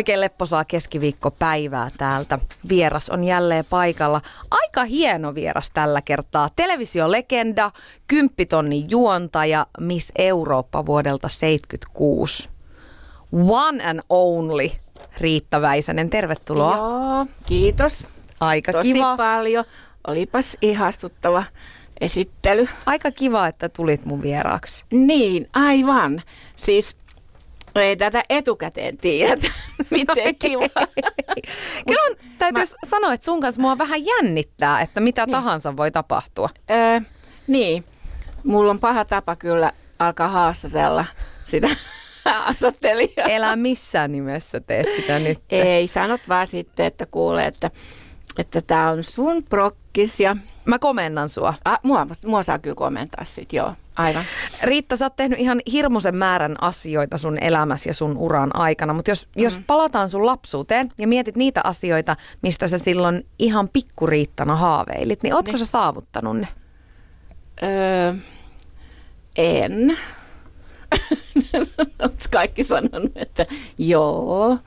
Oikein lepposaa keskiviikkopäivää täältä. Vieras on jälleen paikalla. Aika hieno vieras tällä kertaa. Televisiolegenda, kymppitonnin juontaja, Miss Eurooppa vuodelta 76. One and only Riitta Väisänen, tervetuloa. Joo, kiitos. Aika Tosi kiva. paljon. Olipas ihastuttava esittely. Aika kiva, että tulit mun vieraaksi. Niin, aivan. Siis ei tätä etukäteen tiedä, miten kiva. Kyllä on, täytyy sanoa, että sun kanssa mua vähän jännittää, että mitä Niin. tahansa voi tapahtua. Öö, niin, mulla on paha tapa kyllä alkaa haastatella sitä haastattelijaa. Elä missään nimessä tee sitä nyt. Ei, sanot vaan sitten, että kuulee, että että tämä on sun prokkis ja Mä komennan sua. a, mua, mua saa kyllä komentaa sit, joo, aivan. Riitta, sä oot tehnyt ihan hirmuisen määrän asioita sun elämässä ja sun uran aikana, mutta jos, mm. jos palataan sun lapsuuteen ja mietit niitä asioita, mistä sä silloin ihan pikkuriittana haaveilit, niin ootko Niin. sä saavuttanut ne? Öö, en. Oletko kaikki sanonut, että joo.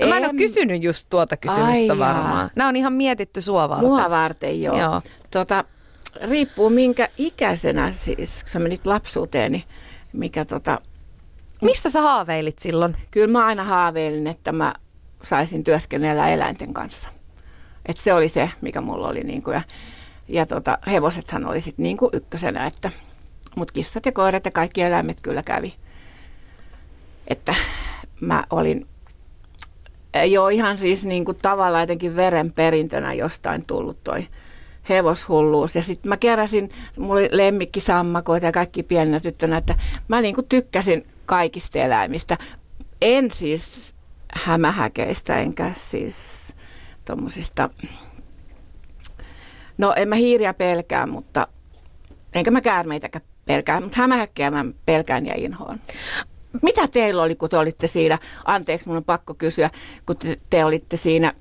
No, mä en ole kysynyt just tuota kysymystä Ai varmaan. jaa. Nämä on ihan mietitty sua varten. Mua varten joo. Joo. Tota, riippuu minkä ikäisenä siis, kun sä menit lapsuuteen, niin mikä tota, Mistä sä haaveilit silloin? kyllä mä aina haaveilin, että mä saisin työskennellä eläinten kanssa. Et se oli se, mikä mulla oli. Niinku, ja ja tota, hevosethan oli sitten niinku ykkösenä, että, mutta kissat ja koirat ja kaikki eläimet kyllä kävi. Että mä olin jo ihan siis niinku tavallaan jotenkin verenperintönä jostain tullut toi hevoshulluus. Ja sitten mä keräsin, mulla oli lemmikkisammakoita ja kaikki pienenä tyttönä, että mä niinku tykkäsin kaikista eläimistä. En siis hämähäkeistä, enkä siis tommosista, no en mä hiiriä pelkää, mutta enkä mä käärmeitäkään pelkää, mutta hämähäkkejä mä pelkään ja inhoon. Mitä teillä oli, kun te olitte siinä, anteeksi mun on pakko kysyä, kun te, te olitte siinä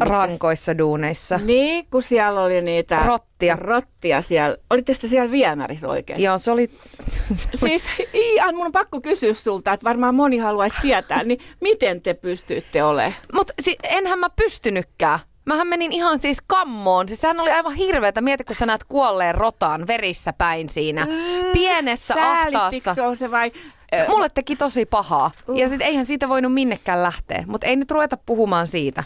Rankoissa duuneissa. niin, kun siellä oli niitä... Rottia. Rottia siellä. Olitte sitten siellä viemärissä oikein? Joo, se oli... Siis ihan mun on pakko kysyä sulta, että varmaan moni haluaisi tietää, niin miten te pystyitte olemaan? Mutta si- enhän mä pystynytkään. Mähän menin ihan siis kammoon. Siis sehän oli aivan hirveetä. Mieti, kun sä näet kuolleen rotaan verissä päin siinä. Pienessä ahtaassa. Se on se vai... Mulle teki tosi pahaa. Uh. Ja sitten eihän siitä voinut minnekään lähteä. Mutta ei nyt ruveta puhumaan siitä.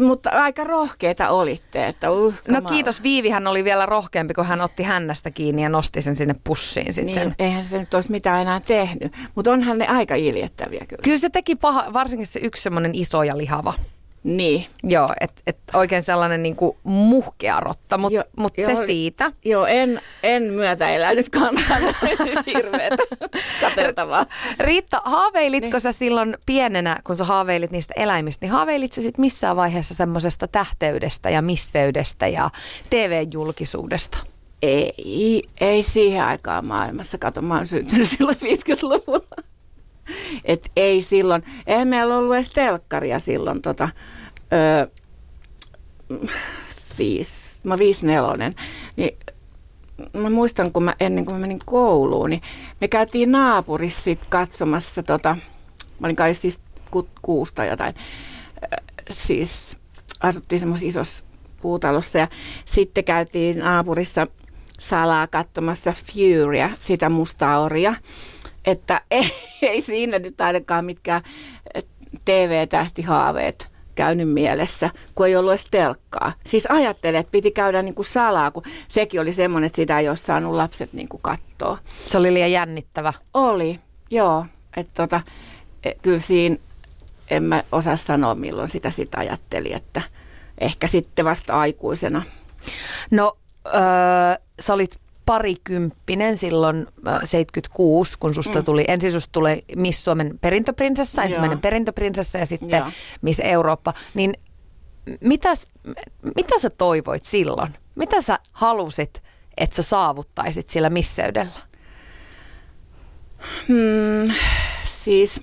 Mutta aika rohkeita olitte, että uh, No kiitos. Viivihän oli vielä rohkeampi, kun hän otti hännästä kiinni ja nosti sen sinne pussiin sit Niin, sen. eihän se nyt olisi mitään enää tehnyt, mutta onhan ne aika iljettäviä kyllä. Kyllä se teki paha, varsinkin se yksi semmoinen iso ja lihava. Niin. Joo, että et oikein sellainen niinku muhkea rotta, mutta mut se siitä. Joo, en, en myötä elänyt kantaa hirveätä katertavaa. Riitta, haaveilitko Niin. sä silloin pienenä, kun sä haaveilit niistä eläimistä, niin haaveilit sä sit missään vaiheessa semmoisesta tähteydestä ja misseydestä ja TV-julkisuudesta? Ei, ei siihen aikaan maailmassa. Kato, mä oon syntynyt silloin 50-luvulla. Et ei silloin, eihän meillä ollut edes telkkaria silloin, tota, öö, viis, mä viisinelonen, niin mä muistan, kun mä ennen kuin mä menin kouluun, niin me käytiin naapurissa sit katsomassa, tota, mä olin kai siis ku, kuusi tai jotain, siis asuttiin semmoisessa isossa puutalossa ja sitten käytiin naapurissa salaa katsomassa Furya, sitä mustaa oria, että ei, ei siinä nyt ainakaan mitkään TV-tähtihaaveet käynyt mielessä, kun ei ollut edes telkkaa. Siis ajattelin, että piti käydä niin kuin salaa, kun sekin oli semmoinen, että sitä ei olisi saanut lapset niin kuin katsoa. Se oli liian jännittävä. Oli, joo. Että tota, e, kyllä siinä, en mä osaa sanoa milloin sitä sitä ajatteli, että ehkä sitten vasta aikuisena. No, öö, sä olit parikymppinen silloin ö, 76, kun susta Mm. tuli, ensin susta tuli Miss Suomen perintöprinsessa, Joo. ensimmäinen perintöprinsessa ja sitten Joo. Miss Eurooppa. Niin mitäs, mitä sä toivoit silloin? Mitä sä halusit, että sä saavuttaisit sillä misseydellä? Hmm, siis,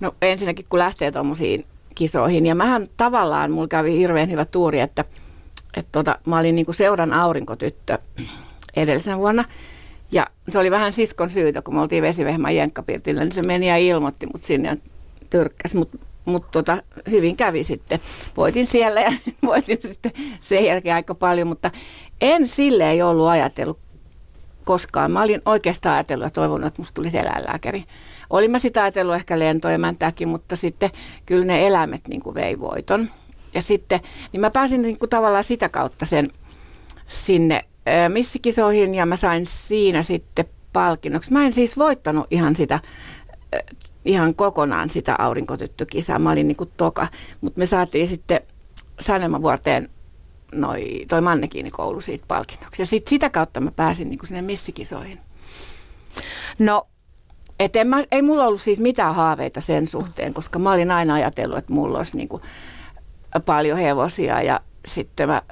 no ensinnäkin kun lähtee tuommoisiin kisoihin, ja mähän tavallaan, mulla kävi hirveän hyvä tuuri, että, että tota, mä olin niinku seuran aurinkotyttö edellisenä vuonna, ja se oli vähän siskon syytä, kun me oltiin vesivehmän jenkkapirtillä, niin se meni ja ilmoitti mut sinne ja tyrkkäs mut mutta tota, hyvin kävi sitten. Voitin siellä ja voitin sitten sen jälkeen aika paljon, mutta en sille ei ollut ajatellut koskaan. Mä olin oikeastaan ajatellut ja toivonut, että musta tulisi eläinlääkäri. Olin mä sitä ajatellut ehkä lentoja mäntäkin, mutta sitten kyllä ne eläimet niin kuin vei voiton. Ja sitten, niin mä pääsin niin kuin tavallaan sitä kautta sen sinne missikisoihin ja mä sain siinä sitten palkinnoksi. Mä en siis voittanut ihan sitä ihan kokonaan sitä aurinkotyttökisaa. Mä olin niin kuin toka, mutta me saatiin sitten Sanelmavuorteen noi, toi Mannekiinikoulu siitä palkinnoksi. Ja sit sitä kautta mä pääsin niin kuin sinne missikisoihin. No, et en mä, ei mulla ollut siis mitään haaveita sen suhteen, koska mä olin aina ajatellut, että mulla olisi niin kuin paljon hevosia ja sitten mä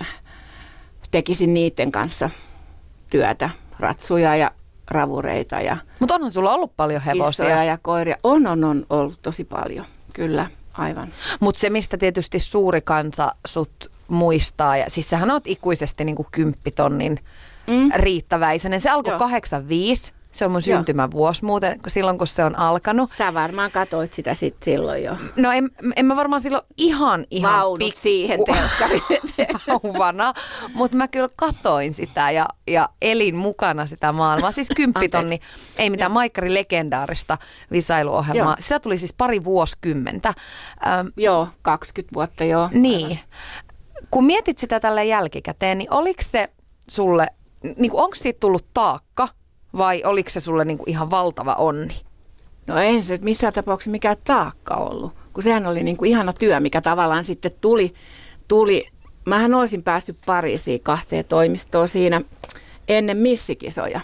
tekisin niiden kanssa työtä, ratsuja ja ravureita ja Mutta onhan sulla ollut paljon hevosia. ja koiria. On, on, on ollut tosi paljon, kyllä, aivan. Mutta se, mistä tietysti suuri kansa sut muistaa, ja siis sähän oot ikuisesti niin kuin kymppitonnin mm. Riitta Väisänen. Se alkoi 85 se on mun Joo. syntymävuosi muuten, silloin kun se on alkanut. Sä varmaan katoit sitä sit silloin jo. No en, en mä varmaan silloin ihan ihan Vaunut pikku, siihen vauvana, mutta mä kyllä katoin sitä ja, ja elin mukana sitä maailmaa. Siis kymppitonni, ei mitään Maikkari legendaarista visailuohjelmaa. Joo. Sitä tuli siis pari vuosikymmentä. Ähm, joo, 20 vuotta joo. Niin. Kun mietit sitä tällä jälkikäteen, niin oliko se sulle, niin onko siitä tullut taakka – vai oliko se sulle niin kuin ihan valtava onni? No ei se missään tapauksessa mikään taakka ollut, kun sehän oli niin kuin ihana työ, mikä tavallaan sitten tuli, tuli. Mähän olisin päässyt Pariisiin kahteen toimistoon siinä ennen missikisoja.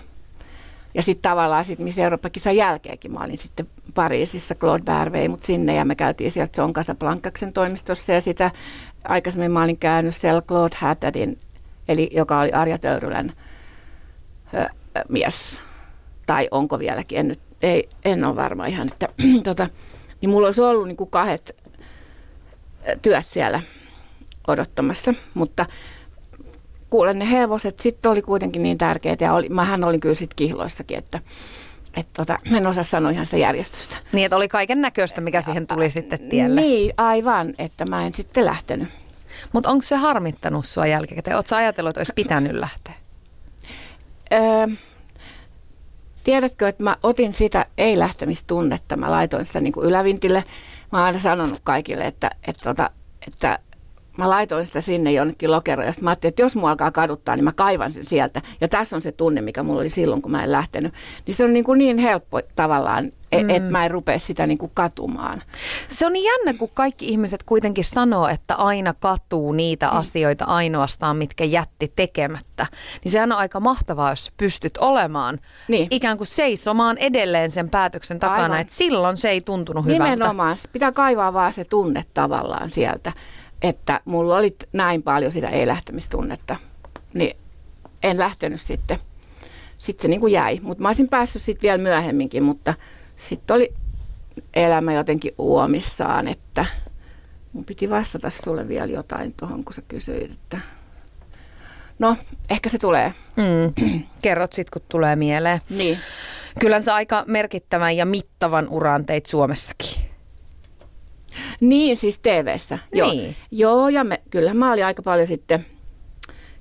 Ja sitten tavallaan sitten Miss Eurooppa-kisan jälkeenkin mä olin sitten Pariisissa, Claude Bär vei mut sinne ja me käytiin sieltä John Casablancaksen toimistossa ja sitä aikaisemmin mä olin käynyt siellä Claude Hattadin, eli joka oli Arja Töyrylän mies. Tai onko vieläkin, en, nyt, ei, en ole varma ihan, että tota, niin mulla olisi ollut niin kuin kahdet työt siellä odottamassa, mutta kuulen ne hevoset sitten oli kuitenkin niin tärkeitä ja oli, mähän olin kyllä sitten kihloissakin, että et tota, en osaa sanoa ihan sitä järjestystä. Niin, että oli kaiken näköistä, mikä siihen tuli sitten tielle. Niin, aivan, että mä en sitten lähtenyt. Mutta onko se harmittanut sua jälkikäteen? Oletko ajatellut, että olisi pitänyt lähteä? Öö, tiedätkö, että mä otin sitä ei-lähtemistunnetta, mä laitoin sitä niin kuin ylävintille. Mä oon aina sanonut kaikille, että, että, tota, että, että mä laitoin sitä sinne jonnekin lokeroon ja mä ajattelin, että jos mua alkaa kaduttaa, niin mä kaivan sen sieltä. Ja tässä on se tunne, mikä mulla oli silloin, kun mä en lähtenyt. Niin se on niin, kuin niin helppo tavallaan, e- mm. että mä en rupea sitä niin kuin katumaan. Se on niin jännä, kun kaikki ihmiset kuitenkin sanoo, että aina katuu niitä mm. asioita ainoastaan, mitkä jätti tekemättä. Niin sehän on aika mahtavaa, jos pystyt olemaan niin. ikään kuin seisomaan edelleen sen päätöksen takana, Aivan. että silloin se ei tuntunut hyvältä. Nimenomaan, pitää kaivaa vaan se tunne tavallaan sieltä että mulla oli näin paljon sitä ei-lähtemistunnetta, niin en lähtenyt sitten. Sitten se niin kuin jäi, mutta mä olisin päässyt sitten vielä myöhemminkin, mutta sitten oli elämä jotenkin uomissaan, että mun piti vastata sulle vielä jotain tuohon, kun sä kysyit, että no, ehkä se tulee. Mm. Kerrot sitten, kun tulee mieleen. Niin. Kyllä se aika merkittävän ja mittavan uran teit Suomessakin. Niin, siis TV-ssä. Niin. Joo, Joo ja me, kyllä mä olin aika paljon sitten,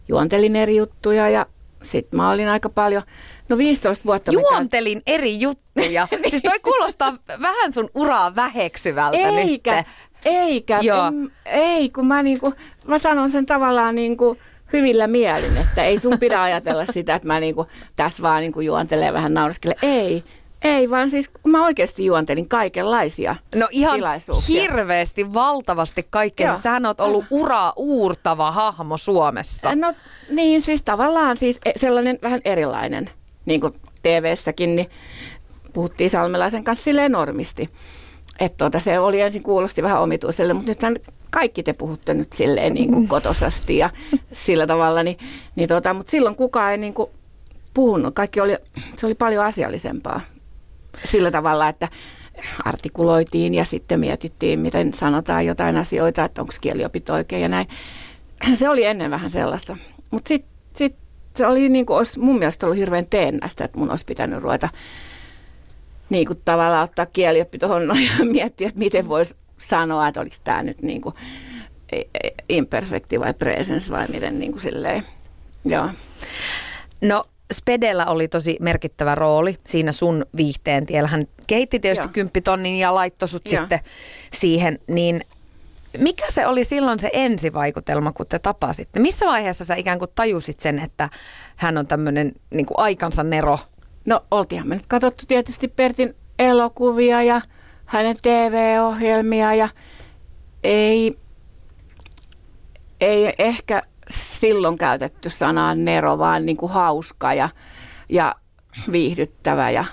juontelin eri juttuja ja sitten mä olin aika paljon, no 15 vuotta. Juontelin mikä... eri juttuja. niin. Siis toi kuulostaa vähän sun uraa väheksyvältä Eikä, nyt. eikä, Joo. En, ei, kun mä, niinku, mä sanon sen tavallaan niinku, hyvillä mielin, että ei sun pidä ajatella sitä, että mä niinku, tässä vaan niinku juontelen vähän nauraskelen. Ei, ei, vaan siis mä oikeasti juontelin kaikenlaisia No ihan hirveästi, valtavasti kaikkea. Joo. Sähän oot ollut uraa uurtava hahmo Suomessa. No niin, siis tavallaan siis e, sellainen vähän erilainen, niin kuin TV-säkin, niin puhuttiin Salmelaisen kanssa silleen normisti. Että tuota, se oli ensin kuulosti vähän omituiselle, mutta nythän kaikki te puhutte nyt silleen niin kuin kotosasti ja sillä tavalla. Niin, niin tuota, mutta silloin kukaan ei niin kuin puhunut. Kaikki oli, se oli paljon asiallisempaa sillä tavalla, että artikuloitiin ja sitten mietittiin, miten sanotaan jotain asioita, että onko kieliopit oikein ja näin. Se oli ennen vähän sellaista. Mutta sitten sit se oli niin kuin, olisi mun mielestä ollut hirveän teennäistä, että mun olisi pitänyt ruveta niin kuin tavallaan ottaa kielioppi tuohon ja miettiä, että miten voisi sanoa, että oliko tämä nyt niin kuin imperfekti vai presens vai miten niin kuin silleen. Joo. No Spedellä oli tosi merkittävä rooli siinä sun viihteen tiellä. Hän kehitti tietysti Joo. kymppitonnin ja laittoi sut Joo. sitten siihen, niin mikä se oli silloin se ensivaikutelma, kun te tapasitte? Missä vaiheessa sä ikään kuin tajusit sen, että hän on tämmöinen niin aikansa nero? No oltiinhan me nyt katsottu tietysti Pertin elokuvia ja hänen TV-ohjelmia ja ei, ei ehkä silloin käytetty sanaa nero, vaan niin kuin hauska ja, ja viihdyttävä ja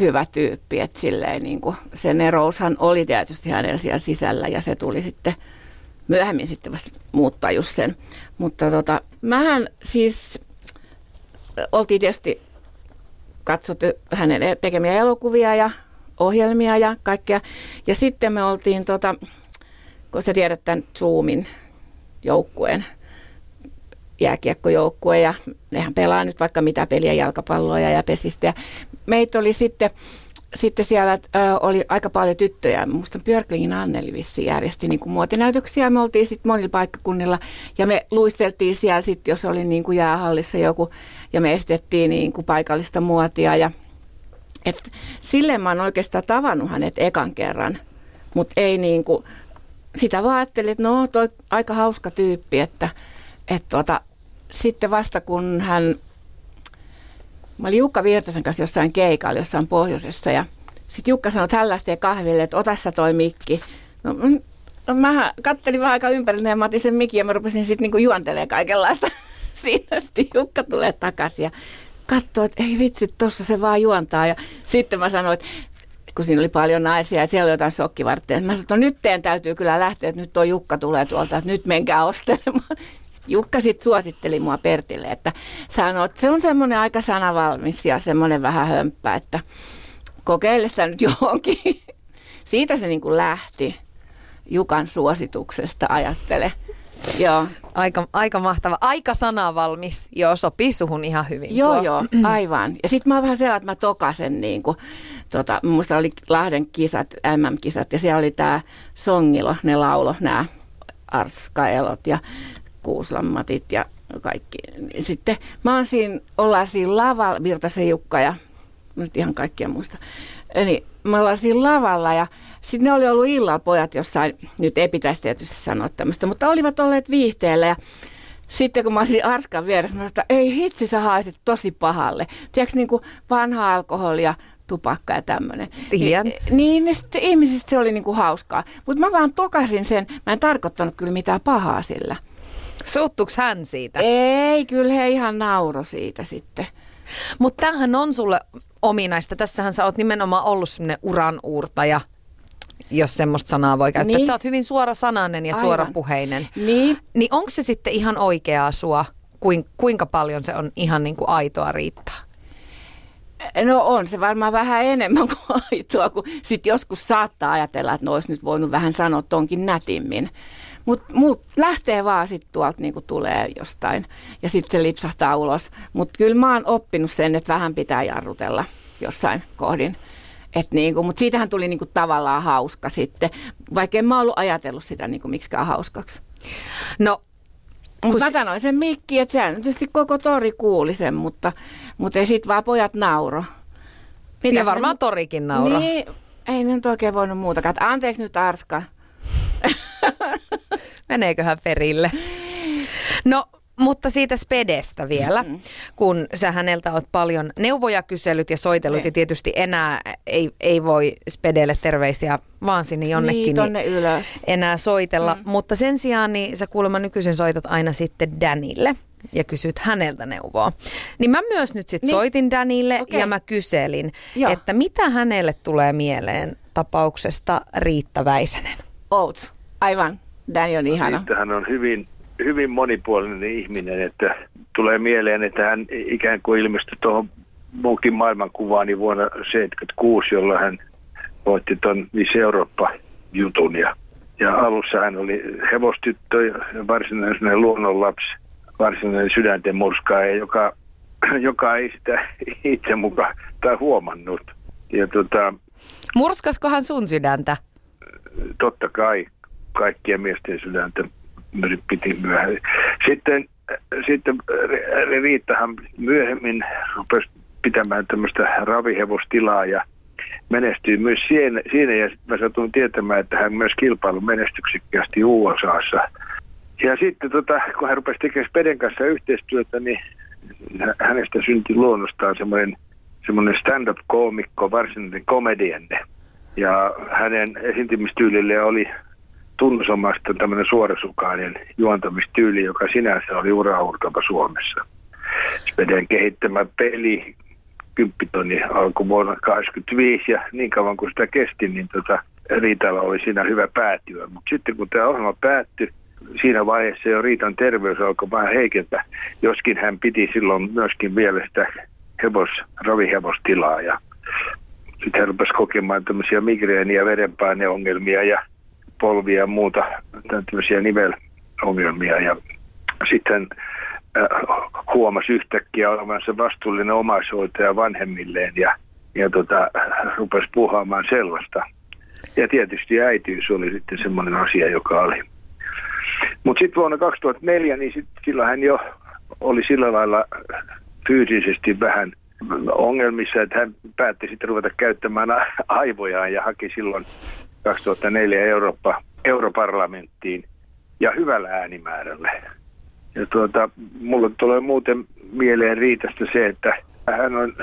hyvä tyyppi. Että silleen niin kuin, se neroushan oli tietysti hänellä siellä sisällä ja se tuli sitten myöhemmin sitten vasta muuttaa just sen. Mutta tota, mähän siis oltiin tietysti katsottu hänen tekemiä elokuvia ja ohjelmia ja kaikkea. Ja sitten me oltiin, tota, kun sä tiedät tämän Zoomin joukkueen, jääkiekkojoukkue ja nehän pelaa nyt vaikka mitä peliä, jalkapalloa ja pesistä. Meitä oli sitten, sitten siellä ö, oli aika paljon tyttöjä. Musta Björklingin Anneli vissi järjesti niin kuin muotinäytöksiä. Me oltiin sitten monilla paikkakunnilla ja me luisteltiin siellä sitten, jos oli niin kuin jäähallissa joku ja me estettiin niin kuin paikallista muotia ja et silleen mä oon oikeastaan tavannut hänet ekan kerran, mutta ei niin kuin, sitä vaan ajattelin, että no toi aika hauska tyyppi, että, että tuota, sitten vasta kun hän, mä olin Jukka Virtasen kanssa jossain keikalla jossain pohjoisessa ja sitten Jukka sanoi, että hän lähtee kahville, että ota sä toi mikki. No, no mä kattelin vähän aika ympärille ja mä otin sen mikin ja mä rupesin sitten niinku juontelemaan kaikenlaista. Siinä sitten Jukka tulee takaisin ja katsoo, että ei vitsi, tuossa se vaan juontaa. Ja sitten mä sanoin, että kun siinä oli paljon naisia ja siellä oli jotain sokkivartteja. Mä sanoin, että no nyt teidän täytyy kyllä lähteä, että nyt tuo Jukka tulee tuolta, että nyt menkää ostelemaan. Jukka sitten suositteli mua Pertille, että sanoi, että se on semmoinen aika sanavalmis ja semmoinen vähän hömppä, että kokeile sitä nyt johonkin. Siitä se niin kuin lähti Jukan suosituksesta, ajattele. Joo. Aika, aika mahtava. Aika sanavalmis. Joo, sopii suhun ihan hyvin. Joo, tuo. joo, aivan. Ja sitten mä oon vähän sellainen, että mä tokasen niin kuin, tota, muista oli Lahden kisat, MM-kisat, ja siellä oli tämä Songilo, ne laulo, nämä Arskaelot ja Kuuslammatit ja kaikki. Sitten mä oon siinä, ollaan siinä lavalla, Virtasen Jukka ja nyt ihan kaikkia muista. Eli me ollaan siinä lavalla ja sitten ne oli ollut illalla pojat jossain, nyt ei pitäisi tietysti sanoa tämmöistä, mutta olivat olleet viihteellä ja sitten kun mä olisin Arskan vieressä, mä että ei hitsi, sä haisit tosi pahalle. Tiedätkö, niin kuin vanha alkoholia, tupakka ja tämmöinen. Tiedän. Niin, niin sitten ihmisistä se oli niin kuin hauskaa. Mutta mä vaan tokasin sen, mä en tarkoittanut kyllä mitään pahaa sillä. Suuttuks hän siitä? Ei, kyllä he ihan nauro siitä sitten. Mutta tämähän on sulle ominaista. Tässähän sä oot nimenomaan ollut semmoinen uran uurtaja, jos semmoista sanaa voi käyttää. Niin. Sä oot hyvin suora sananen ja suorapuheinen. Niin. Niin onko se sitten ihan oikeaa sua, kuinka paljon se on ihan niin kuin aitoa riittää? No on se varmaan vähän enemmän kuin aitoa, kun sitten joskus saattaa ajatella, että no olisi nyt voinut vähän sanoa tonkin nätimmin. Mutta mut lähtee vaan sitten tuolta niinku tulee jostain ja sitten se lipsahtaa ulos. Mutta kyllä mä oon oppinut sen, että vähän pitää jarrutella jossain kohdin. niinku, Mutta siitähän tuli niinku tavallaan hauska sitten, vaikka en mä ollut ajatellut sitä niinku miksikään hauskaksi. No mutta mä sanoin sen mikki, että sehän tietysti koko tori kuuli sen, mutta, mutta ei sit vaan pojat nauro. Mitä ja varmaan torikin nauro. Niin, ei ne nyt oikein voinut muutakaan. Anteeksi nyt Arska. Meneeköhän perille? No, mutta siitä Spedestä vielä, mm-hmm. kun sä häneltä oot paljon neuvoja kysellyt ja soitellut ne. ja niin. tietysti enää ei, ei voi Spedelle terveisiä vaan sinne jonnekin niin, niin ylös. enää soitella. Mm. Mutta sen sijaan niin sä kuulemma nykyisin soitat aina sitten Danille ja kysyt häneltä neuvoa. Niin mä myös nyt sitten niin. soitin Danille okay. ja mä kyselin, Joo. että mitä hänelle tulee mieleen tapauksesta Riitta Väisänen? Oot, aivan. Danny on ihana. hän on hyvin hyvin monipuolinen ihminen, että tulee mieleen, että hän ikään kuin ilmestyi tuohon muukin maailmankuvaani vuonna 1976, jolla hän voitti tuon Miss Eurooppa-jutun. Ja, ja alussa hän oli hevostyttö ja varsinainen luonnonlapsi, varsinainen sydänten murskaaja, joka, joka ei sitä itse mukaan tai huomannut. Ja tota, Murskaskohan sun sydäntä? totta kai kaikkien miesten sydäntä piti myöhemmin. Sitten, sitten Riittahan myöhemmin rupesi pitämään tämmöistä ravihevostilaa ja menestyi myös siinä, siinä ja mä satuin tietämään, että hän myös kilpailu menestyksekkäästi USAssa. Ja sitten tota, kun hän rupesi tekemään Speden kanssa yhteistyötä, niin hänestä syntyi luonnostaan semmoinen, semmoinen stand-up-koomikko, varsinainen komedienne. Ja hänen esiintymistyylille oli tunnusomasta tämmöinen suorasukainen juontamistyyli, joka sinänsä oli uraurtava Suomessa. Speden kehittämä peli, kymppitonni alkoi vuonna 1985 ja niin kauan kuin sitä kesti, niin tota, Riitalla oli siinä hyvä päätyä. Mutta sitten kun tämä ohjelma päättyi, siinä vaiheessa jo Riitan terveys alkoi vähän heikentää, joskin hän piti silloin myöskin vielä sitä hevos, ravihevostilaa ja sitten hän rupesi kokemaan tämmöisiä migreeniä, verenpaineongelmia ja polvia ja muuta tämmöisiä nivelongelmia. Ja sitten äh, huomasi yhtäkkiä olevansa vastuullinen omaishoitaja vanhemmilleen ja, ja tota, rupesi puhaamaan sellaista. Ja tietysti äitiys oli sitten semmoinen asia, joka oli. Mutta sitten vuonna 2004, niin sit, silloin hän jo oli sillä lailla fyysisesti vähän ongelmissa, että hän päätti sitten ruveta käyttämään aivojaan ja haki silloin 2004 Eurooppa, europarlamenttiin ja hyvällä äänimäärällä. Ja tuota, mulle tulee muuten mieleen Riitasta se, että hän on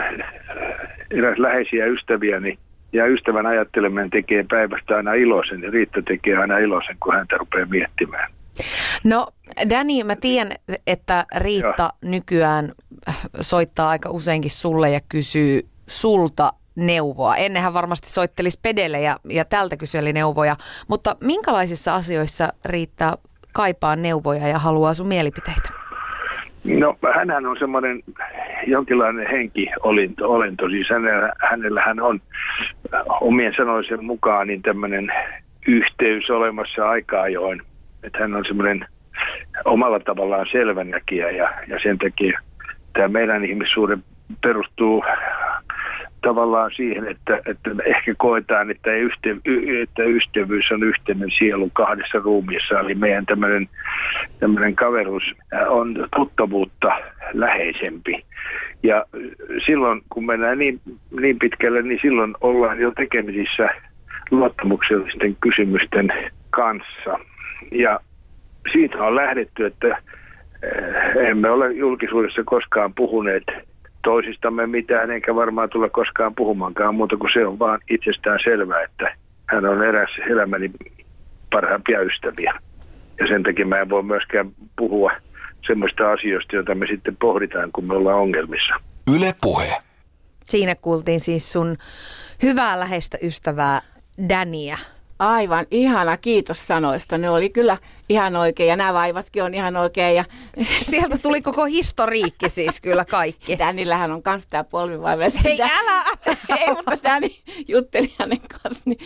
eräs läheisiä ystäviäni ja ystävän ajatteleminen tekee päivästä aina iloisen ja Riitta tekee aina iloisen, kun häntä rupeaa miettimään. No Dani, mä tiedän, että Riitta Joo. nykyään soittaa aika useinkin sulle ja kysyy sulta neuvoa. Ennenhän varmasti soittelisi pedelle ja, ja tältä kyseli neuvoja, mutta minkälaisissa asioissa Riitta kaipaa neuvoja ja haluaa sun mielipiteitä? No hänhän on semmoinen jonkinlainen henki-olento, olento. siis hänellä, hänellä hän on omien sanoisen mukaan niin tämmöinen yhteys olemassa aika ajoin, että hän on semmoinen omalla tavallaan selvänäkijä ja, ja sen takia tämä meidän ihmissuuden perustuu tavallaan siihen, että, että ehkä koetaan, että, ystä, että ystävyys on yhteinen sielu kahdessa ruumiissa. Eli meidän tämmöinen, tämmöinen kaveruus on tuttavuutta läheisempi. Ja silloin, kun mennään niin, niin pitkälle, niin silloin ollaan jo tekemisissä luottamuksellisten kysymysten kanssa. Ja siitä on lähdetty, että eh, emme ole julkisuudessa koskaan puhuneet toisistamme mitään, eikä varmaan tule koskaan puhumaankaan muuta kuin se on vaan itsestään selvää, että hän on eräs elämäni parhaimpia ystäviä. Ja sen takia mä en voi myöskään puhua semmoista asioista, joita me sitten pohditaan, kun me ollaan ongelmissa. Yle Puhe. Siinä kuultiin siis sun hyvää läheistä ystävää Dania. Aivan ihana, kiitos sanoista. Ne oli kyllä ihan oikein ja nämä vaivatkin on ihan oikein. Ja Sieltä tuli koko historiikki siis kyllä kaikki. Dänillähän on kans tämä polvivaiva. Hei, älä! Ei, mutta Dani jutteli hänen kanssa niin,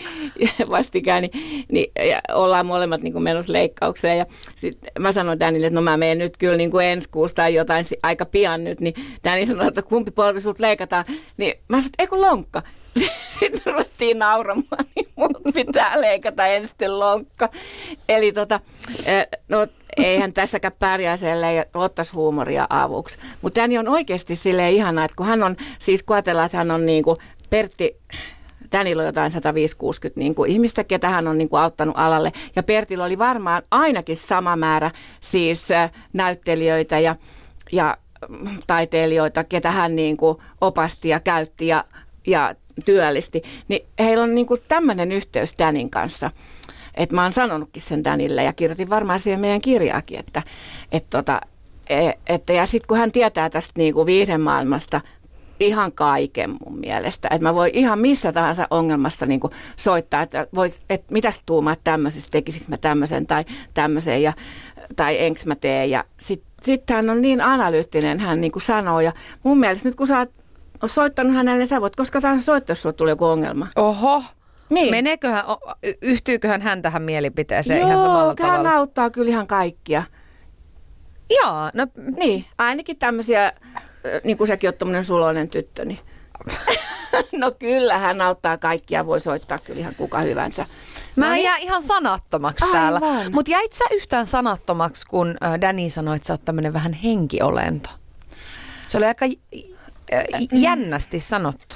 vastikään, niin, niin ja ollaan molemmat niin menossa leikkaukseen. Ja sitten mä sanoin Danille, että no mä menen nyt kyllä niin kuin ensi kuussa tai jotain aika pian nyt. Niin Dani sanoi, että kumpi polvi sut leikataan. Niin mä sanoin, että ei kun lonkka. Sitten ruvettiin nauramaan, niin mun pitää leikata ensin lonkka. Eli tota, eh, no eihän tässäkään pärjää ellei ottaisi huumoria avuksi. Mutta Dani on oikeasti sille ihana, että kun hän on, siis kun ajatellaan, että hän on niin kuin Pertti, Danilla on jotain 150 niin kuin ihmistä, ketä hän on niin kuin auttanut alalle. Ja Pertillä oli varmaan ainakin sama määrä siis äh, näyttelijöitä ja, ja mm, taiteilijoita, ketä hän niin kuin opasti ja käytti ja, ja työllisti. Niin heillä on niin tämmöinen yhteys Danin kanssa. Että mä oon sanonutkin sen Danille ja kirjoitin varmaan siihen meidän kirjaakin, että, että, tota, e- että ja sitten kun hän tietää tästä niin kuin viihdemaailmasta ihan kaiken mun mielestä. Että mä voin ihan missä tahansa ongelmassa niin kuin soittaa, että, vois, että mitäs tuumaat tämmöisestä, tekisikö mä tämmöisen tai tämmöisen ja, tai enks mä teen. Ja sitten sit hän on niin analyyttinen, hän niin kuin sanoo. Ja mun mielestä nyt kun sä oot soittanut hänelle, sä voit koska tahansa soittaa, jos sulla tulee joku ongelma. Oho. Niin. Meneeköhän, yhtyyköhän hän tähän mielipiteeseen Joo, ihan samalla hän tavalla? auttaa kyllä ihan kaikkia. Joo, no Niin, ainakin tämmöisiä, niin kuin säkin oot tommonen suloinen tyttö, niin no kyllä, hän auttaa kaikkia, voi soittaa kyllä ihan kuka hyvänsä. Mä No niin. jää ihan sanattomaksi Aivan. täällä. Mutta jäit sä yhtään sanattomaksi, kun Danny sanoi, että sä oot tämmönen vähän henkiolento? Se oli aika jännästi sanottu.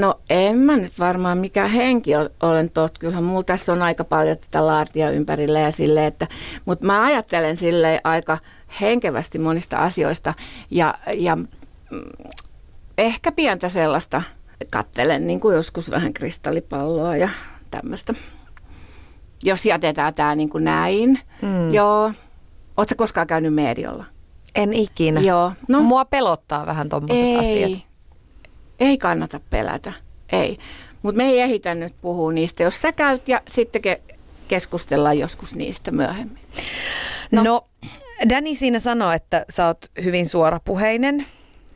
No en mä nyt varmaan mikä henki ol- olen tot. Kyllähän mulla tässä on aika paljon tätä laartia ympärillä ja sille, että, mutta mä ajattelen sille aika henkevästi monista asioista ja, ja mm, ehkä pientä sellaista kattelen niin kuin joskus vähän kristallipalloa ja tämmöistä. Jos jätetään tämä niin kuin näin. Mm. Joo. Oletko koskaan käynyt mediolla? En ikinä. Joo. No. Mua pelottaa vähän tommoset ei, asiat. ei kannata pelätä, ei. Mutta me ei ehitä nyt puhua niistä, jos sä käyt ja sitten ke- keskustellaan joskus niistä myöhemmin. No. no, Danny siinä sanoi, että sä oot hyvin suorapuheinen.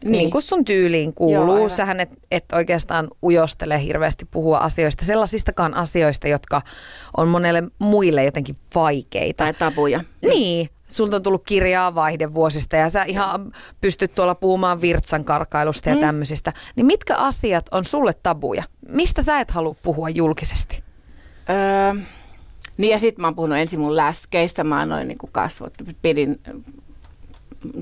Niin, Niin. kuin sun tyyliin kuuluu. Joo. Sähän et, et oikeastaan ujostele hirveästi puhua asioista, sellaisistakaan asioista, jotka on monelle muille jotenkin vaikeita. Tai tabuja. Niin, sulta on tullut kirjaa vaihdevuosista ja sä ihan pystyt tuolla puhumaan virtsan karkailusta ja mm. tämmöisistä. Niin mitkä asiat on sulle tabuja? Mistä sä et halua puhua julkisesti? Öö, niin ja sitten mä oon puhunut ensin mun läskeistä, mä annoin niin kasvot, pidin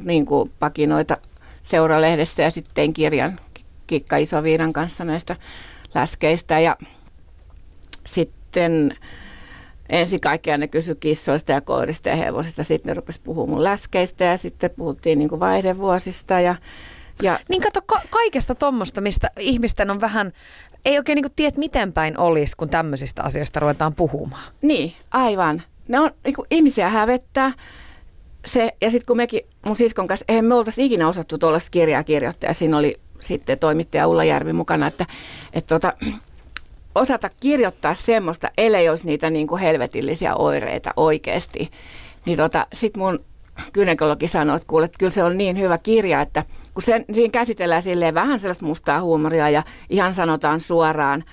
niin kuin pakinoita seuralehdessä ja sitten tein kirjan Kikka Isoviiran kanssa näistä läskeistä ja sitten ensin kaikkea ne kysyi kissoista ja koirista ja hevosista, sitten ne rupesi puhumaan mun läskeistä ja sitten puhuttiin niin kuin vaihdevuosista ja, ja Niin kato, ka- kaikesta tuommoista, mistä ihmisten on vähän, ei oikein niin tiedä miten päin olisi, kun tämmöisistä asioista ruvetaan puhumaan. Niin, aivan. Ne on niin kuin ihmisiä hävettää. Se, ja sitten kun mekin mun siskon kanssa, eihän me oltaisi ikinä osattu tuollaista kirjaa kirjoittaa. Ja siinä oli sitten toimittaja Ulla Järvi mukana, että, että tota, osata kirjoittaa semmoista, ellei olisi niitä niin kuin helvetillisiä oireita oikeasti. Niin tota, sitten mun gynekologi sanoi, että kuule, että kyllä se on niin hyvä kirja, että kun sen, siinä käsitellään silleen vähän sellaista mustaa huumoria ja ihan sanotaan suoraan,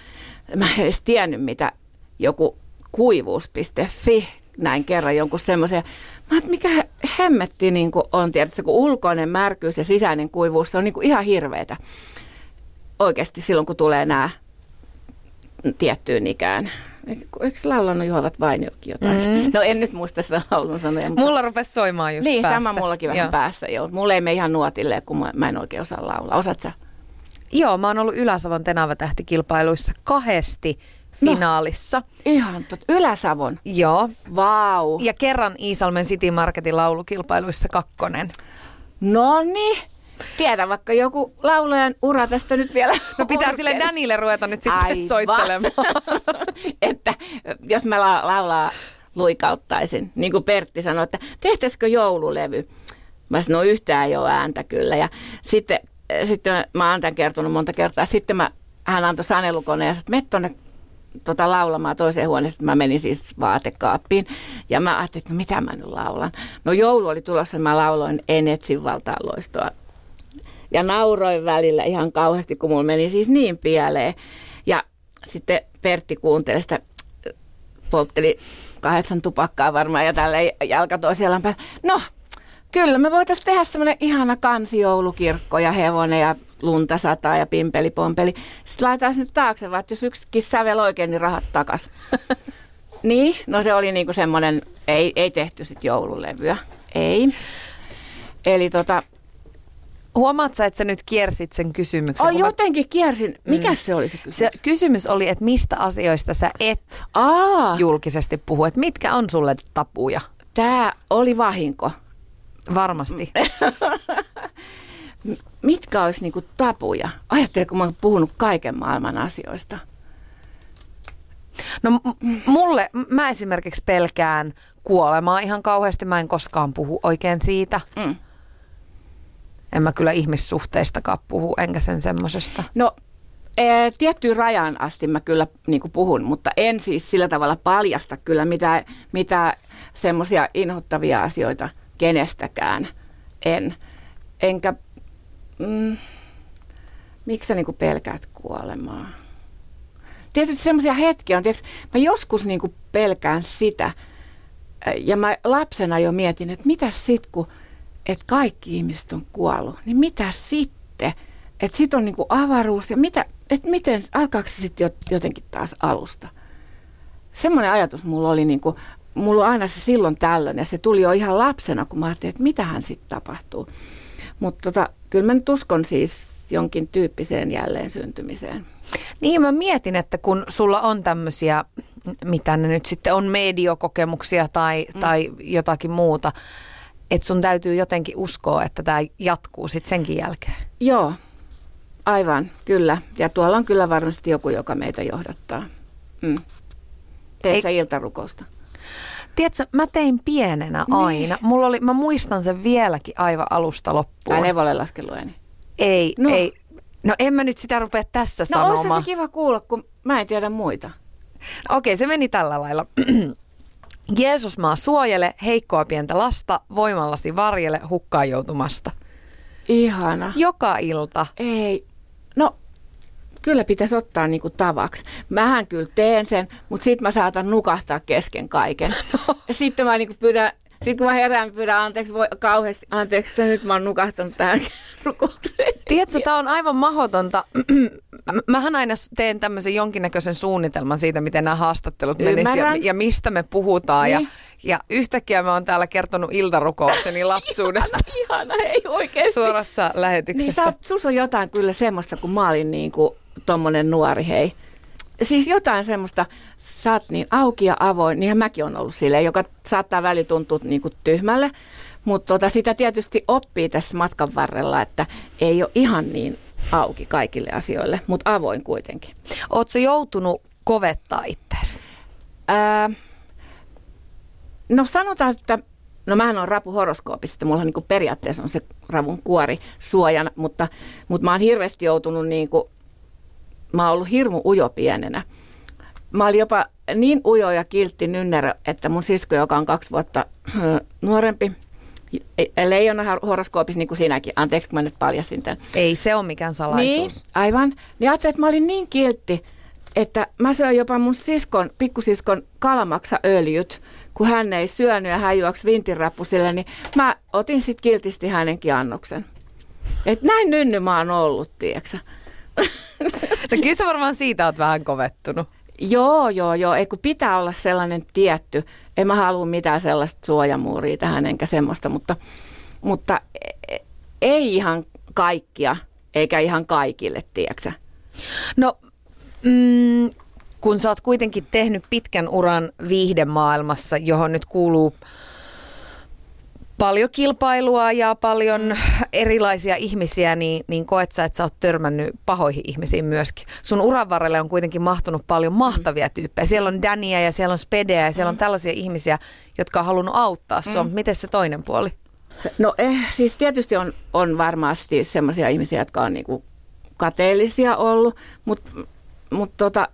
mä en edes tiennyt, mitä joku kuivuus.fi näin kerran jonkun semmoisen. Mä että mikä he- hemmetti niin kuin on, tiedätkö, kun ulkoinen märkyys ja sisäinen kuivuus, se on niin kuin ihan hirveetä. Oikeasti silloin, kun tulee nämä tiettyyn ikään. Eikö laulanut Juhovat Vainiokin jotain? Mm. No en nyt muista sitä laulun sanoja. mutta- Mulla rupesi soimaan just niin, päässä. sama mullakin vähän Joo. päässä. Joo. Mulla ei mene ihan nuotille, kun mä, mä en oikein osaa laulaa. Osaat sä? Joo, mä oon ollut Ylä-Savon Tenava-tähtikilpailuissa kahdesti finaalissa. Ihan tot. Ylä-Savon. Joo. Vau. Ja kerran Iisalmen City Marketin laulukilpailuissa kakkonen. No niin. Tiedä vaikka joku laulajan ura tästä nyt vielä No pitää urkee. sille Danille ruveta nyt sitten Aivan. soittelemaan. että jos mä la- laulaa luikauttaisin, niin kuin Pertti sanoi, että tehtäisikö joululevy? Mä sanoin, no yhtään ei ole ääntä kyllä. Ja sitten, sitten mä oon tämän kertonut monta kertaa. Sitten mä, hän antoi sanelukoneen ja sanoi, että tuonne tota, laulamaan toiseen huoneeseen. Mä menin siis vaatekaappiin ja mä ajattelin, että no mitä mä nyt laulan. No joulu oli tulossa, mä lauloin En etsin valtaa loistoa. Ja nauroin välillä ihan kauheasti, kun mulla meni siis niin pieleen. Ja sitten Pertti kuunteli sitä, poltteli kahdeksan tupakkaa varmaan ja tällä jalka toisella päällä. No, kyllä me voitaisiin tehdä semmoinen ihana kansijoulukirkko ja hevonen ja lunta sataa ja pimpeli pompeli. Sitten laitetaan sinne taakse, vaan jos yksikin sävel oikein, niin rahat takas. niin, no se oli niinku semmoinen, ei, ei tehty sitten joululevyä. Ei. Eli tota, Huomaat sä, että sä nyt kiersit sen kysymyksen? oh, kun mä- jotenkin kiersin. Mikä se oli se kysymys? Se kysymys oli, että mistä asioista sä et Aa, julkisesti puhu, että mitkä on sulle tapuja? tämä oli vahinko. Varmasti. Mitkä olisi niinku tapuja? Ajattele, kun mä oon puhunut kaiken maailman asioista. No m- mulle, mä esimerkiksi pelkään kuolemaa ihan kauheasti. Mä en koskaan puhu oikein siitä. Mm. En mä kyllä ihmissuhteistakaan puhu, enkä sen semmosesta. No, ee, tiettyyn rajaan asti mä kyllä niin puhun, mutta en siis sillä tavalla paljasta kyllä mitä, mitä semmoisia inhottavia asioita kenestäkään. En. Enkä, mm, miksi sä niinku pelkäät kuolemaa? Tietysti semmoisia hetkiä on, tiiäks, mä joskus niinku pelkään sitä, ja mä lapsena jo mietin, että mitä sitten, kun että kaikki ihmiset on kuollut, niin mitä sitten? Että sitten on niinku avaruus ja mitä, että miten, alkaako se sitten jotenkin taas alusta? Semmoinen ajatus mulla oli niinku, mulla on aina se silloin tällöin ja se tuli jo ihan lapsena, kun mä ajattelin, että mitähän sitten tapahtuu. Mutta tota, kyllä mä nyt uskon siis jonkin tyyppiseen jälleen syntymiseen. Niin mä mietin, että kun sulla on tämmöisiä, mitä ne nyt sitten on, mediokokemuksia tai, mm. tai jotakin muuta, että sun täytyy jotenkin uskoa, että tämä jatkuu sitten senkin jälkeen. Joo, aivan, kyllä. Ja tuolla on kyllä varmasti joku, joka meitä johdattaa. Mm. Tee sä iltarukousta? Tiedätkö, mä tein pienenä niin. aina. Mulla oli, mä muistan sen vieläkin aivan alusta loppuun. Tai Levolle laskelueni. Ei, no. ei. No en mä nyt sitä rupea tässä no, sanomaan. No se kiva kuulla, kun mä en tiedä muita. Okei, se meni tällä lailla. Jeesus maa suojele heikkoa pientä lasta, voimallasi varjele hukkaan joutumasta. Ihana. Joka ilta. Ei, no kyllä pitäisi ottaa niinku tavaksi. Mähän kyllä teen sen, mutta sitten mä saatan nukahtaa kesken kaiken. No. Sitten mä niinku pyydän sitten kun mä herään, pyydän anteeksi, voi, kauheasti anteeksi, että nyt mä oon nukahtanut tähän rukoukseen. Tiedätkö, tämä on aivan mahdotonta. Mähän aina teen tämmöisen jonkinnäköisen suunnitelman siitä, miten nämä haastattelut menisivät ja, ja mistä me puhutaan. Niin. Ja, ja yhtäkkiä mä oon täällä kertonut iltarukoukseni lapsuudesta. ihana, ihana, ei oikeasti. Suorassa lähetyksessä. Niin sä, sus on jotain kyllä semmoista, kun mä olin niin kuin tommonen nuori, hei siis jotain semmoista, sä oot niin auki ja avoin, niinhän mäkin on ollut silleen, joka saattaa väli tuntua niin kuin tyhmälle, mutta tota, sitä tietysti oppii tässä matkan varrella, että ei ole ihan niin auki kaikille asioille, mutta avoin kuitenkin. Oletko joutunut kovettaa itseäsi? Ää, no sanotaan, että No mähän on rapu horoskoopissa, mulla on niin periaatteessa on se ravun kuori suojana, mutta, mutta mä oon hirveästi joutunut niin kuin mä oon ollut hirmu ujo pienenä. Mä olin jopa niin ujo ja kiltti nynnerö, että mun sisko, joka on kaksi vuotta nuorempi, leijona horoskoopissa niin kuin sinäkin. Anteeksi, kun mä nyt paljastin tämän. Ei se ole mikään salaisuus. Niin, aivan. Niin ajattelin, että mä olin niin kiltti, että mä söin jopa mun siskon, pikkusiskon öljyt, kun hän ei syönyt ja hän juoksi vintinrappusille, niin mä otin sitten kiltisti hänenkin annoksen. että näin nynny mä oon ollut, tiedätkö No kyllä sä varmaan siitä oot vähän kovettunut. Joo, joo, joo. Ei kun pitää olla sellainen tietty. En mä halua mitään sellaista suojamuuria tähän enkä semmoista, mutta, mutta e, ei ihan kaikkia, eikä ihan kaikille, tiedäksä. No, mm, kun sä oot kuitenkin tehnyt pitkän uran viihdemaailmassa, johon nyt kuuluu paljon kilpailua ja paljon erilaisia ihmisiä, niin, niin koet sä, että sä oot törmännyt pahoihin ihmisiin myöskin. Sun uran varrelle on kuitenkin mahtunut paljon mahtavia tyyppejä. Siellä on Dania ja siellä on Spedeä ja siellä on mm. tällaisia ihmisiä, jotka on halunnut auttaa sua. Mm. Miten se toinen puoli? No eh, siis tietysti on, on varmasti sellaisia ihmisiä, jotka on niinku kateellisia ollut, mutta mut tota,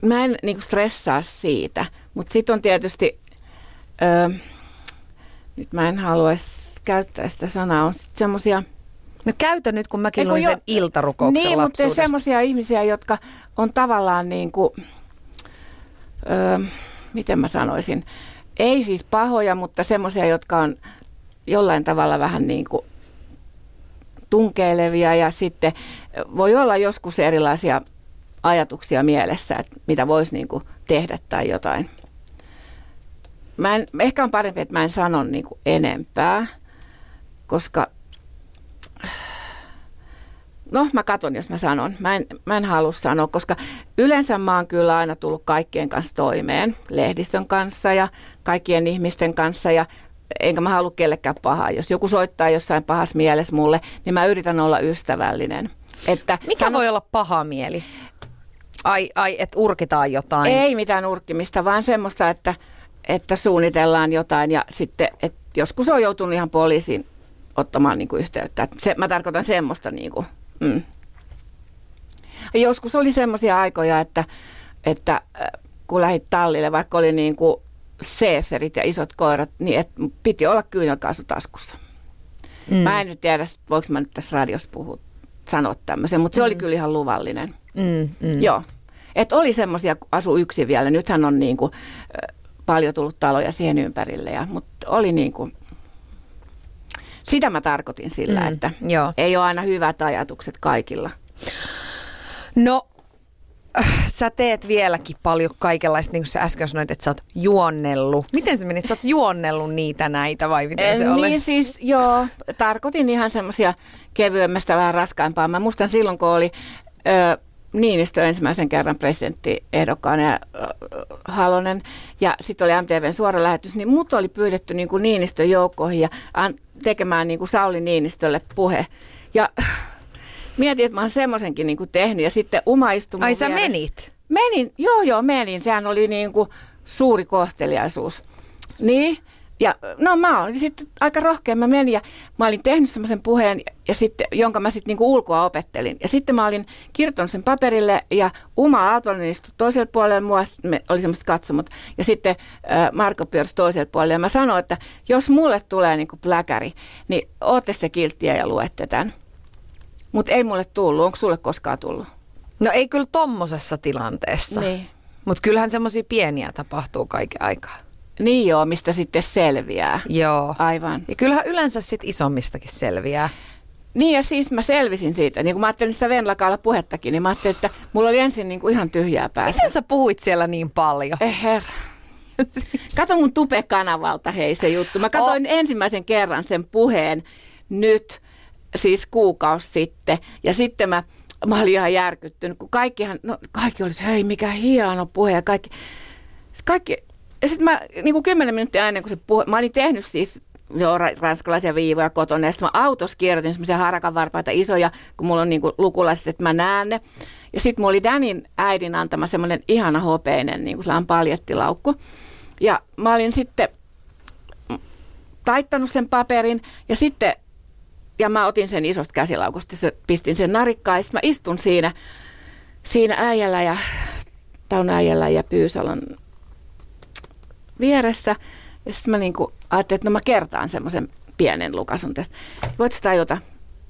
mä en niinku stressaa siitä. Mutta sitten on tietysti... Öö, nyt mä en haluaisi käyttää sitä sanaa, on sitten semmoisia... No käytä nyt, kun mäkin luin sen iltarukouksen Niin, mutta semmoisia ihmisiä, jotka on tavallaan niin kuin, öö, miten mä sanoisin, ei siis pahoja, mutta semmoisia, jotka on jollain tavalla vähän niin kuin tunkeilevia ja sitten voi olla joskus erilaisia ajatuksia mielessä, että mitä voisi niin kuin tehdä tai jotain mä en, ehkä on parempi, että mä en sano niin kuin enempää, koska no mä katon, jos mä sanon. Mä en, mä en halua sanoa, koska yleensä mä oon kyllä aina tullut kaikkien kanssa toimeen, lehdistön kanssa ja kaikkien ihmisten kanssa ja enkä mä halua kellekään pahaa. Jos joku soittaa jossain pahassa mielessä mulle, niin mä yritän olla ystävällinen. Että Mikä sano... voi olla paha mieli? Ai, ai että urkitaan jotain? Ei mitään urkimista, vaan semmoista, että että suunnitellaan jotain ja sitten, että joskus on joutunut ihan poliisiin ottamaan niin kuin yhteyttä. Se, mä tarkoitan semmoista niin kuin, mm. Joskus oli semmoisia aikoja, että, että äh, kun lähdit tallille, vaikka oli niin kuin seeferit ja isot koirat, niin et piti olla kyynelkaasu taskussa. Mm. Mä en nyt tiedä, voiko mä nyt tässä radiossa puhua sanoa tämmöisen, mutta se oli kyllä ihan luvallinen. Mm, mm. Joo. Et oli semmoisia, kun asui yksin vielä. Nythän on niin kuin, ö, paljon tullut taloja siihen ympärille. Ja, mutta oli niin kuin, sitä mä tarkoitin sillä, Mm, että joo. ei ole aina hyvät ajatukset kaikilla. No, sä teet vieläkin paljon kaikenlaista, niin kuin sä äsken sanoit, että sä oot juonnellut. Miten se meni, että sä oot juonnellut niitä näitä vai miten se Eh, oli? Niin siis, joo, tarkoitin ihan semmoisia kevyemmästä, vähän raskaimpaa. Mä muistan silloin, kun oli ö, Niinistö ensimmäisen kerran presidenttiehdokkaana ja Halonen, ja sitten oli MTVn suora lähetys, niin mut oli pyydetty niin kuin Niinistön joukkoihin ja an, tekemään niin kuin Sauli Niinistölle puhe. Ja mietin, että mä oon semmoisenkin niin kuin tehnyt, ja sitten Uma istui mun Ai sä vieressä. menit? Menin, joo joo menin. Sehän oli niin kuin suuri kohteliaisuus. Niin, ja no mä olin sitten aika rohkea. Mä menin ja mä olin tehnyt semmoisen puheen, ja sitten, jonka mä sitten niinku ulkoa opettelin. Ja sitten mä olin kirjoittanut sen paperille ja Uma Aaltonen istui toiselle puolelle mua, me oli semmoiset katsomot. Ja sitten äh, Marko pyörsi toiselle puolelle ja mä sanoin, että jos mulle tulee niinku pläkäri, niin ootte se kilttiä ja luette tämän. Mutta ei mulle tullut. Onko sulle koskaan tullut? No ei kyllä tommosessa tilanteessa. Niin. Mutta kyllähän semmoisia pieniä tapahtuu kaiken aikaa. Niin joo, mistä sitten selviää. Joo. Aivan. Ja kyllähän yleensä sit isommistakin selviää. Niin ja siis mä selvisin siitä. Niin kun mä ajattelin sitä Venlakaalla puhettakin, niin mä ajattelin, että mulla oli ensin niin kuin ihan tyhjää päässä. Miten sä puhuit siellä niin paljon? Eh herra. Kato mun Tupe-kanavalta hei se juttu. Mä katsoin Oh. ensimmäisen kerran sen puheen nyt, siis kuukausi sitten. Ja sitten mä, mä olin ihan järkyttynyt, kun kaikkihan, no kaikki oli, että hei mikä hieno puhe ja kaikki. Kaikki ja sitten mä niin kuin kymmenen minuuttia ennen kuin se puhe, mä olin tehnyt siis joo, ra- ranskalaisia viivoja kotona. Ja sitten mä autossa kierrätin semmoisia harakanvarpaita isoja, kun mulla on niin kuin lukulaiset, että mä näen ne. Ja sitten mulla oli Danin äidin antama semmoinen ihana hopeinen niin kuin sellainen paljettilaukku. Ja mä olin sitten taittanut sen paperin ja sitten, ja mä otin sen isosta käsilaukusta, se, pistin sen narikkaan ja mä istun siinä, siinä äijällä ja Tauno äijällä ja Pyysalon vieressä. Ja sitten mä niinku ajattelin, että no mä kertaan semmoisen pienen lukasun tästä. Voitko tajuta?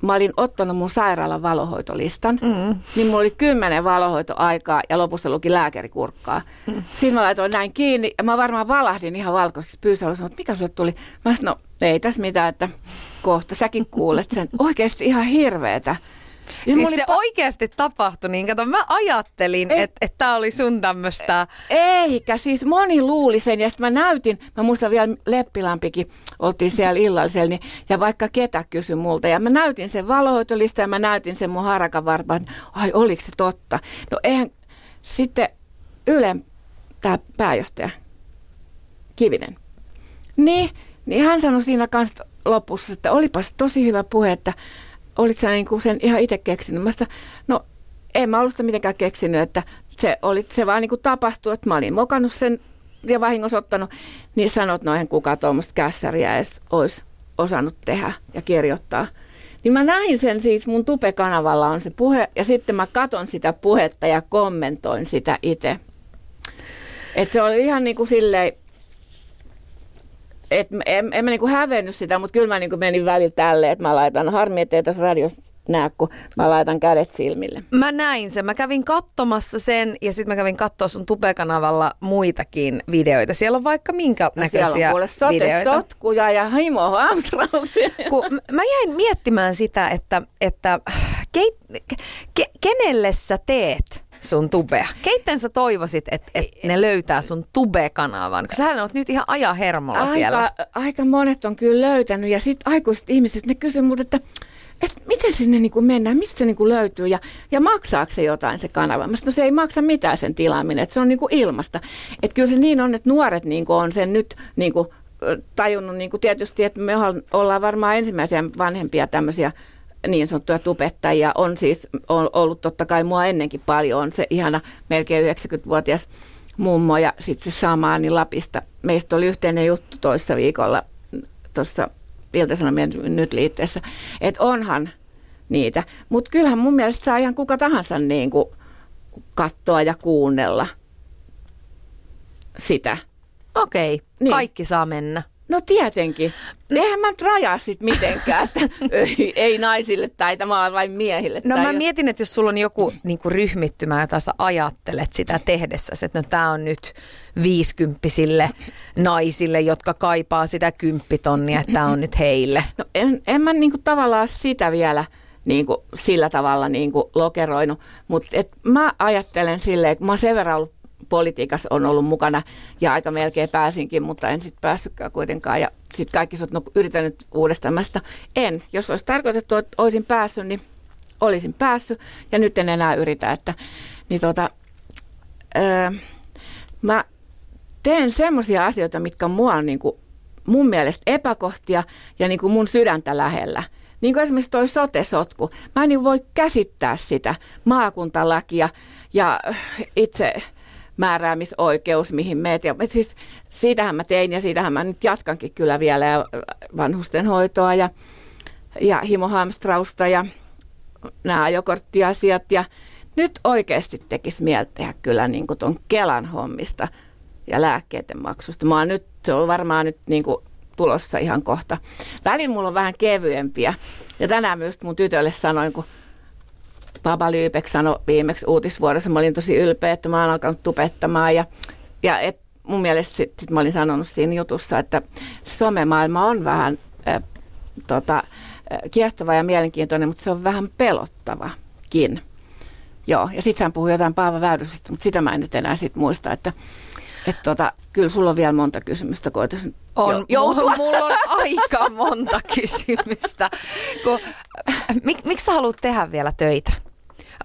Mä olin ottanut mun sairaalan valohoitolistan, mm. niin mulla oli kymmenen valohoitoaikaa ja lopussa luki lääkärikurkkaa. Mm. Siinä mä laitoin näin kiinni ja mä varmaan valahdin ihan valkoiseksi. Sanoi, että mikä sulle tuli? Mä sanoin, no ei tässä mitään, että kohta säkin kuulet sen. Oikeasti ihan hirveetä. Siis oli se oikeasti tapahtui, niin kato, mä ajattelin, että et tää oli sun tämmöstä... Eikä, siis moni luuli sen ja sitten mä näytin, mä muistan vielä Leppilampikin, oltiin siellä illallisella, niin, ja vaikka ketä kysyi multa, ja mä näytin sen valohoitolista ja mä näytin sen mun harakan varpaan, ai oliko se totta? No eihän, sitten Ylen tämä pääjohtaja, Kivinen, niin, niin hän sanoi siinä kanssa lopussa, että olipas tosi hyvä puhe, että olit sä niinku sen ihan itse keksinyt. Mä sitä, no en mä ollut sitä mitenkään keksinyt, että se, oli, se vaan niinku tapahtui, että mä olin mokannut sen ja vahingossa ottanut, niin sanot, no eihän kukaan tuommoista kässäriä edes olisi osannut tehdä ja kirjoittaa. Niin mä näin sen siis, mun Tupe-kanavalla on se puhe, ja sitten mä katon sitä puhetta ja kommentoin sitä itse. Et se oli ihan niin kuin silleen, et en, en mä niinku hävennyt sitä, mutta kyllä mä niinku menin välillä tälleen, että mä laitan, harmi ettei tässä radiossa näe, kun mä laitan kädet silmille. Mä näin sen. Mä kävin katsomassa sen ja sitten mä kävin katsoa sun Tupe-kanavalla muitakin videoita. Siellä on vaikka minkä No siellä on näköisiä kuule sote, videoita. sotkuja ja himo m- mä jäin miettimään sitä, että, että keit, ke, kenelle sä teet sun tubea? Keitten sä toivoisit, että et ne löytää sun tube-kanavan? Kun sähän oot nyt ihan aja hermolla siellä. Aika, aika monet on kyllä löytänyt ja sitten aikuiset ihmiset, ne kysyvät multa, että että miten sinne niinku mennään, mistä se niinku löytyy ja, ja maksaako se jotain se kanava. Mä no se ei maksa mitään sen tilaaminen, että se on niinku ilmasta. Että kyllä se niin on, että nuoret niinku on sen nyt niinku, ö, tajunnut niinku tietysti, että me olla- ollaan varmaan ensimmäisiä vanhempia tämmöisiä niin sanottuja tubettajia. On siis on ollut totta kai mua ennenkin paljon. On se ihana melkein 90-vuotias mummo ja sitten se Samaani Lapista. Meistä oli yhteinen juttu toissa viikolla tuossa Ilta-Sanomien nyt liitteessä, että onhan niitä. Mutta kyllähän mun mielestä saa ihan kuka tahansa niin kuin katsoa ja kuunnella sitä. Okei, Niin. kaikki saa mennä. No tietenkin. Eihän mä nyt rajaa sit mitenkään, että ei, ei naisille tai tämä on vain miehille. No mä mietin, että jos sulla on joku niin kuin ryhmittymä, jota sä ajattelet sitä tehdessä, että no tää on nyt viisikymppisille naisille, jotka kaipaa sitä kymppitonnia, että tää on nyt heille. No en, en mä niinku tavallaan sitä vielä niinku sillä tavalla niinku lokeroinut, mutta mä ajattelen silleen, kun mä oon sen verran ollut politiikassa on ollut mukana ja aika melkein pääsinkin, mutta en sitten päässytkään kuitenkaan. Ja sitten kaikki sanot, no yritän nyt uudestaan. Mä sitä, en. Jos olisi tarkoitettu, että olisin päässyt, niin olisin päässyt ja nyt en enää yritä. Että, niin tota, öö, mä teen semmoisia asioita, mitkä on mua niin kuin, mun mielestä epäkohtia ja niin kuin mun sydäntä lähellä. Niin kuin esimerkiksi toi sote-sotku. Mä en niin voi käsittää sitä maakuntalakia ja itse määräämisoikeus, mihin meet. Ja, siis siitähän mä tein ja siitähän mä nyt jatkankin kyllä vielä ja vanhustenhoitoa ja, ja himohamstrausta ja nämä ajokorttiasiat. Ja nyt oikeasti tekisi mieltä tehdä kyllä niin kuin ton Kelan hommista ja lääkkeiden maksusta. Mä oon nyt, se on varmaan nyt niin kuin tulossa ihan kohta. Välillä mulla on vähän kevyempiä. Ja tänään myös mun tytölle sanoin, kun Baba Lyypek sanoi viimeksi uutisvuorossa, mä olin tosi ylpeä, että mä oon alkanut tupettamaan ja, ja et, mun mielestä sitten sit mä olin sanonut siinä jutussa, että somemaailma on vähän äh, tota, äh, kiehtova ja mielenkiintoinen, mutta se on vähän pelottavakin. Joo, ja sitten hän puhui jotain Paava Väyrysestä, mutta sitä mä en nyt enää sit muista, että et tota, kyllä sulla on vielä monta kysymystä, koitais on, joutua. Mulla on aika monta kysymystä. Kun, mik, miksi sä haluat tehdä vielä töitä?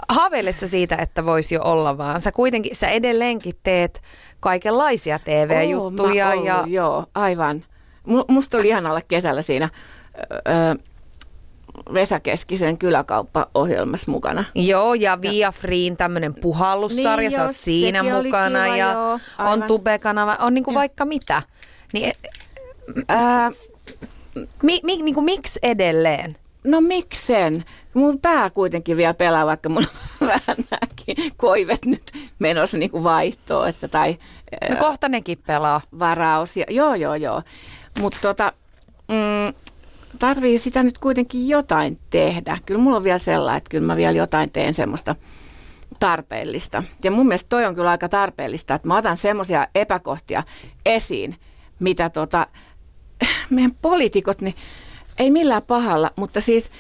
Haaveilet sä siitä, että voisi jo olla vaan? Sä kuitenkin, sä edelleenkin teet kaikenlaisia TV-juttuja. Oh, ja... Joo, aivan. Musta oli ihan olla kesällä siinä öö, Vesa Keskisen kyläkauppa-ohjelmassa mukana. Joo, ja Via Freen tämmöinen puhallussarja, niin, sä oot siinä mukana kiva, ja joo, on Tube-kanava, on niinku vaikka mitä. Niin, ää, mi, mi, niinku, miksi edelleen? No miksen? Mun pää kuitenkin vielä pelaa, vaikka on vähän nämäkin koivet nyt menossa niin kuin vaihtoon. Että, tai, no kohta nekin pelaa. Varaus. Ja, joo, joo, joo. Mutta tota, mm, tarvii sitä nyt kuitenkin jotain tehdä. Kyllä mulla on vielä sellainen, että kyllä mä vielä jotain teen semmoista tarpeellista. Ja mun mielestä toi on kyllä aika tarpeellista, että mä otan semmoisia epäkohtia esiin, mitä tota, meidän poliitikot, niin ei millään pahalla, mutta siis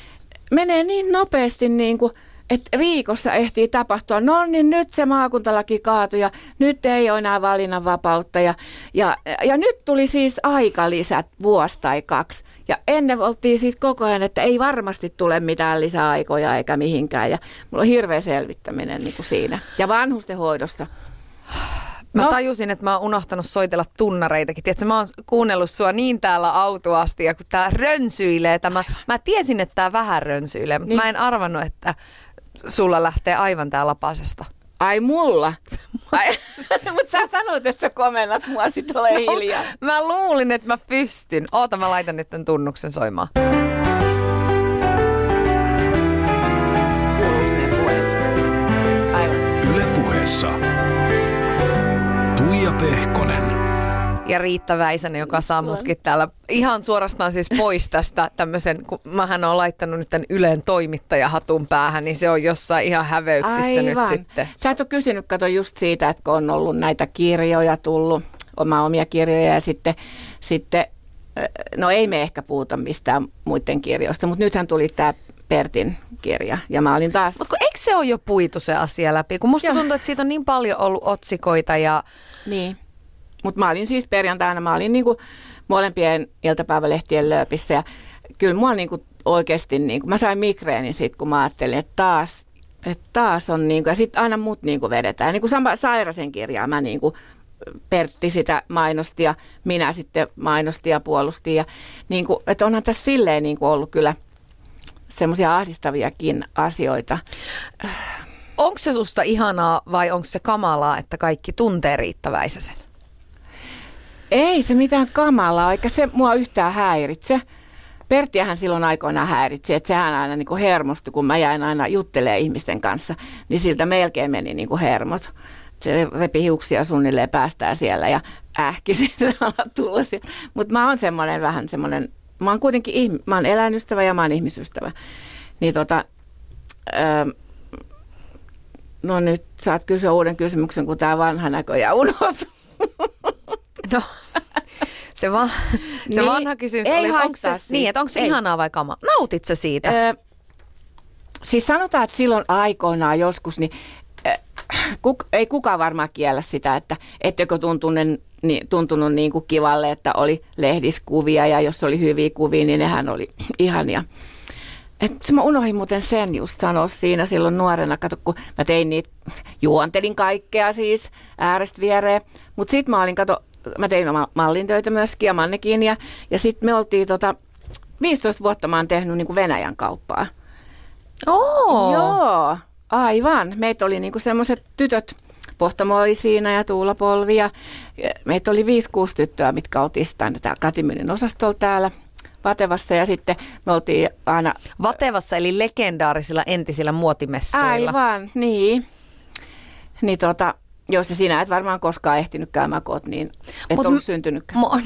menee niin nopeasti niin kuin, että viikossa ehtii tapahtua, no niin nyt se maakuntalaki kaatui ja nyt ei ole enää valinnanvapautta ja, ja, ja nyt tuli siis aikalisät vuosi tai kaksi. Ja ennen oltiin siis koko ajan, että ei varmasti tule mitään lisäaikoja eikä mihinkään ja mulla on hirveä selvittäminen niin kuin siinä. Ja vanhustenhoidossa Mä no. tajusin, että mä oon unohtanut soitella tunnareitakin. Tiedätkö, mä oon kuunnellut sua niin täällä autoasti ja kun tää rönsyilee tämä. Mä tiesin, että tää vähän rönsyilee, mutta niin. mä en arvannut, että sulla lähtee aivan tää lapasesta. Ai mulla? Ai, mutta sä sanoit, että sä komennat mua, sit ole no, hiljaa. Mä luulin, että mä pystyn. Oota, mä laitan nyt tämän tunnuksen soimaan. Ja Riitta Väisänen, joka saa mutkin täällä ihan suorastaan siis pois tästä tämmöisen, kun mähän on laittanut nyt tämän Ylen toimittajahatun päähän, niin se on jossain ihan häveyksissä Aivan. nyt sitten. Sä et ole kysynyt, kato just siitä, että kun on ollut näitä kirjoja tullut, oma omia kirjoja ja sitten, sitten no ei me ehkä puhuta mistään muiden kirjoista, mutta nythän tuli tämä Pertin kirja. Ja mä olin taas... Mutta eikö se ole jo puitu se asia läpi? Kun musta Joo. tuntuu, että siitä on niin paljon ollut otsikoita ja... Niin. Mutta mä olin siis perjantaina, mä olin niinku molempien iltapäivälehtien lööpissä ja kyllä mua niinku oikeasti, niinku, mä sain migreenin sit, kun mä ajattelin, että taas, että taas on niinku, ja sitten aina mut niinku vedetään. Niinku sama Sairasen kirjaa mä niinku Pertti sitä mainosti ja minä sitten mainosti ja puolustin. Ja niin kuin, että onhan tässä silleen niin kuin ollut kyllä – semmoisia ahdistaviakin asioita. Onko se susta ihanaa vai onko se kamalaa, että kaikki tuntee Riitta Väisäsen? Ei se mitään kamalaa, eikä se mua yhtään häiritse. Perttiähän silloin aikoinaan häiritsi, että sehän aina niin kuin hermostui, kun mä jäin aina juttelemaan ihmisten kanssa, niin siltä melkein meni niin kuin hermot. Se repi hiuksia suunnilleen päästään siellä ja ähki tullut. Mutta mä oon semmoinen vähän semmoinen, mä oon kuitenkin, ihm- mä oon eläinystävä ja mä oon ihmisystävä. Niin tota, öö, no nyt saat kysyä uuden kysymyksen, kun tämä vanha näköjään unohtuu. No, se, va- se Niin, vanha kysymys ei oli, onko se, siitä. niin, että onko se Ei. ihanaa vai kama? Nautit sä siitä? Öö, siis sanotaan, että silloin aikoinaan joskus, niin äh, kuk, ei kukaan varmaan kiellä sitä, että ettekö tuntunut, niin, tuntunut niin kuin kivalle, että oli lehdiskuvia ja jos oli hyviä kuvia, niin nehän oli ihania. Et mä unohdin muuten sen just sanoa siinä silloin nuorena, kato kun mä tein niitä, juontelin kaikkea siis äärestä viereen, mutta sitten mä olin, kato, mä tein ma- mallin töitä myöskin ja mannekin ja, ja sitten me oltiin tota, 15 vuotta mä oon tehnyt niin kuin Venäjän kauppaa. Oo. Joo, aivan. Meitä oli niinku semmoiset tytöt, Pohtamo oli siinä ja Tuula Polvi ja meitä oli 5-6 tyttöä, mitkä oltiin sitten täällä Katiminin osastolla täällä Vatevassa ja sitten me oltiin aina Vatevassa eli legendaarisilla entisillä muotimessuilla. Aivan, niin. Niin tota, jos sinä et varmaan koskaan ehtinyt käymään, kun oot niin, et Mut ollut m- syntynytkään. On,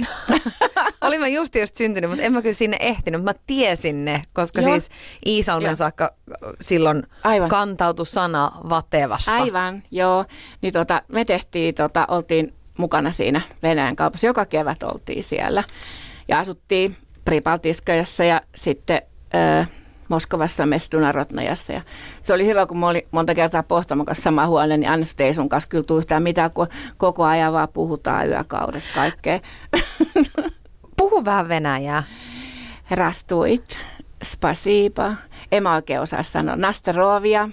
olin mä just just syntynyt, mutta en mä kyllä sinne ehtinyt. Mä tiesin ne, koska Joo. siis Iisalmen Joo. saakka silloin Aivan. kantautui sana Vatevasta. Aivan, joo. Niin tota, me tehtiin, tota, oltiin mukana siinä Venäjän kaupassa. Joka kevät oltiin siellä. Ja asuttiin Pripaltiskajassa ja sitten ö, Moskovassa Mestuna Rotnajassa. Ja se oli hyvä, kun mä olin monta kertaa Pohtamon kanssa sama huone, niin Anna ei sun kanssa kyllä tule yhtään mitään, kun koko ajan vaan puhutaan yökaudet kaikkea. Puhu vähän venäjää. Rastuit, spasiba, en mä oikein osaa sanoa, nastarovia,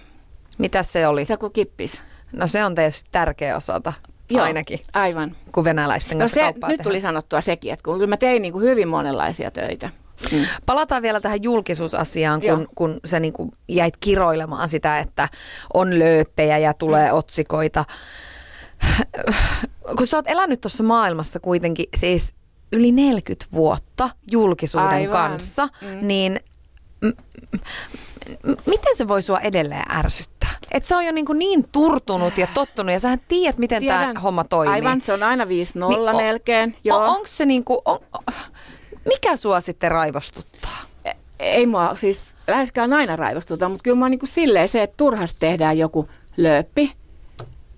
Mitä se oli? se on kuin kippis. No se on tietysti tärkeä osata Joo, ainakin, Aivan. kun venäläisten No kanssa se, kauppaa nyt tehdään. tuli sanottua sekin, että kun kyllä mä tein niin kuin hyvin monenlaisia töitä. Mm. Palataan vielä tähän julkisuusasiaan, kun, Joo. kun sä niin kuin jäit kiroilemaan sitä, että on lööppejä ja tulee Mm. otsikoita. Kun sä oot elänyt tuossa maailmassa kuitenkin siis yli 40 vuotta julkisuuden Aivan. kanssa, Mm. niin m- m- miten se voi sua edelleen ärsyttää? Et se on jo niin, kuin niin turtunut ja tottunut ja sähän tiedät, miten tämä homma toimii. Aivan, se on aina 5-0 Niin, melkein. Joo. On, onko se niin kuin, on, mikä sua sitten raivostuttaa? E- Ei mua siis läheskään aina raivostuta, mutta kyllä mä oon niin kuin silleen se, että turhasti tehdään joku lööppi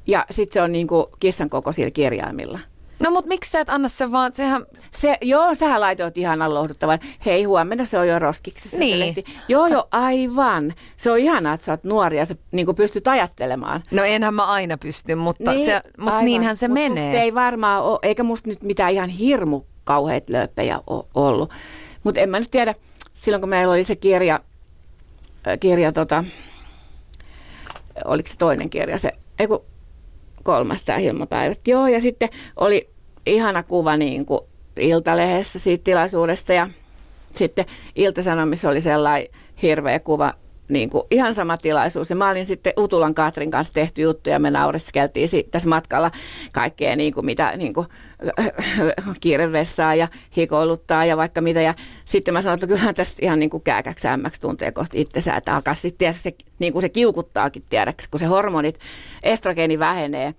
ja sitten se on niin kuin kissan kokoisilla kirjaimilla. No mutta miksi sä et anna sen vaan, sehän, Se, joo, sähän laitoit ihan lohduttavan. Hei, huomenna se on jo roskiksessa Niin. lehti. Joo, joo, aivan. Se on ihanaa, että sä oot nuori ja sä niin pystyt ajattelemaan. no enhän mä aina pysty, mutta, niin, se, mutta aivan. niinhän se Mut menee. Ei varmaan ole, eikä musta nyt mitään ihan hirmu kauheat lööppejä ollut. Mutta en mä nyt tiedä, silloin kun meillä oli se kirja, kirja tota, oliko se toinen kirja, se, ei kun kolmas tämä Hilmapäivät. Joo, ja sitten oli ihana kuva niin kuin Iltalehdessä siitä tilaisuudesta ja sitten Iltasanomissa oli sellainen hirveä kuva, niin kuin ihan sama tilaisuus. Ja mä olin sitten Utulan Katrin kanssa tehty juttu ja me naureskeltiin tässä matkalla kaikkea niin kuin mitä niin kuin, kiirevessaa ja hikoiluttaa ja vaikka mitä. Ja sitten mä sanoin, että kyllähän tässä ihan niin kuin kääkäksi ämmäksi tuntee kohti itsensä, että alkaa sitten se, niin kuin se kiukuttaakin tiedäksi, kun se hormonit, estrogeeni vähenee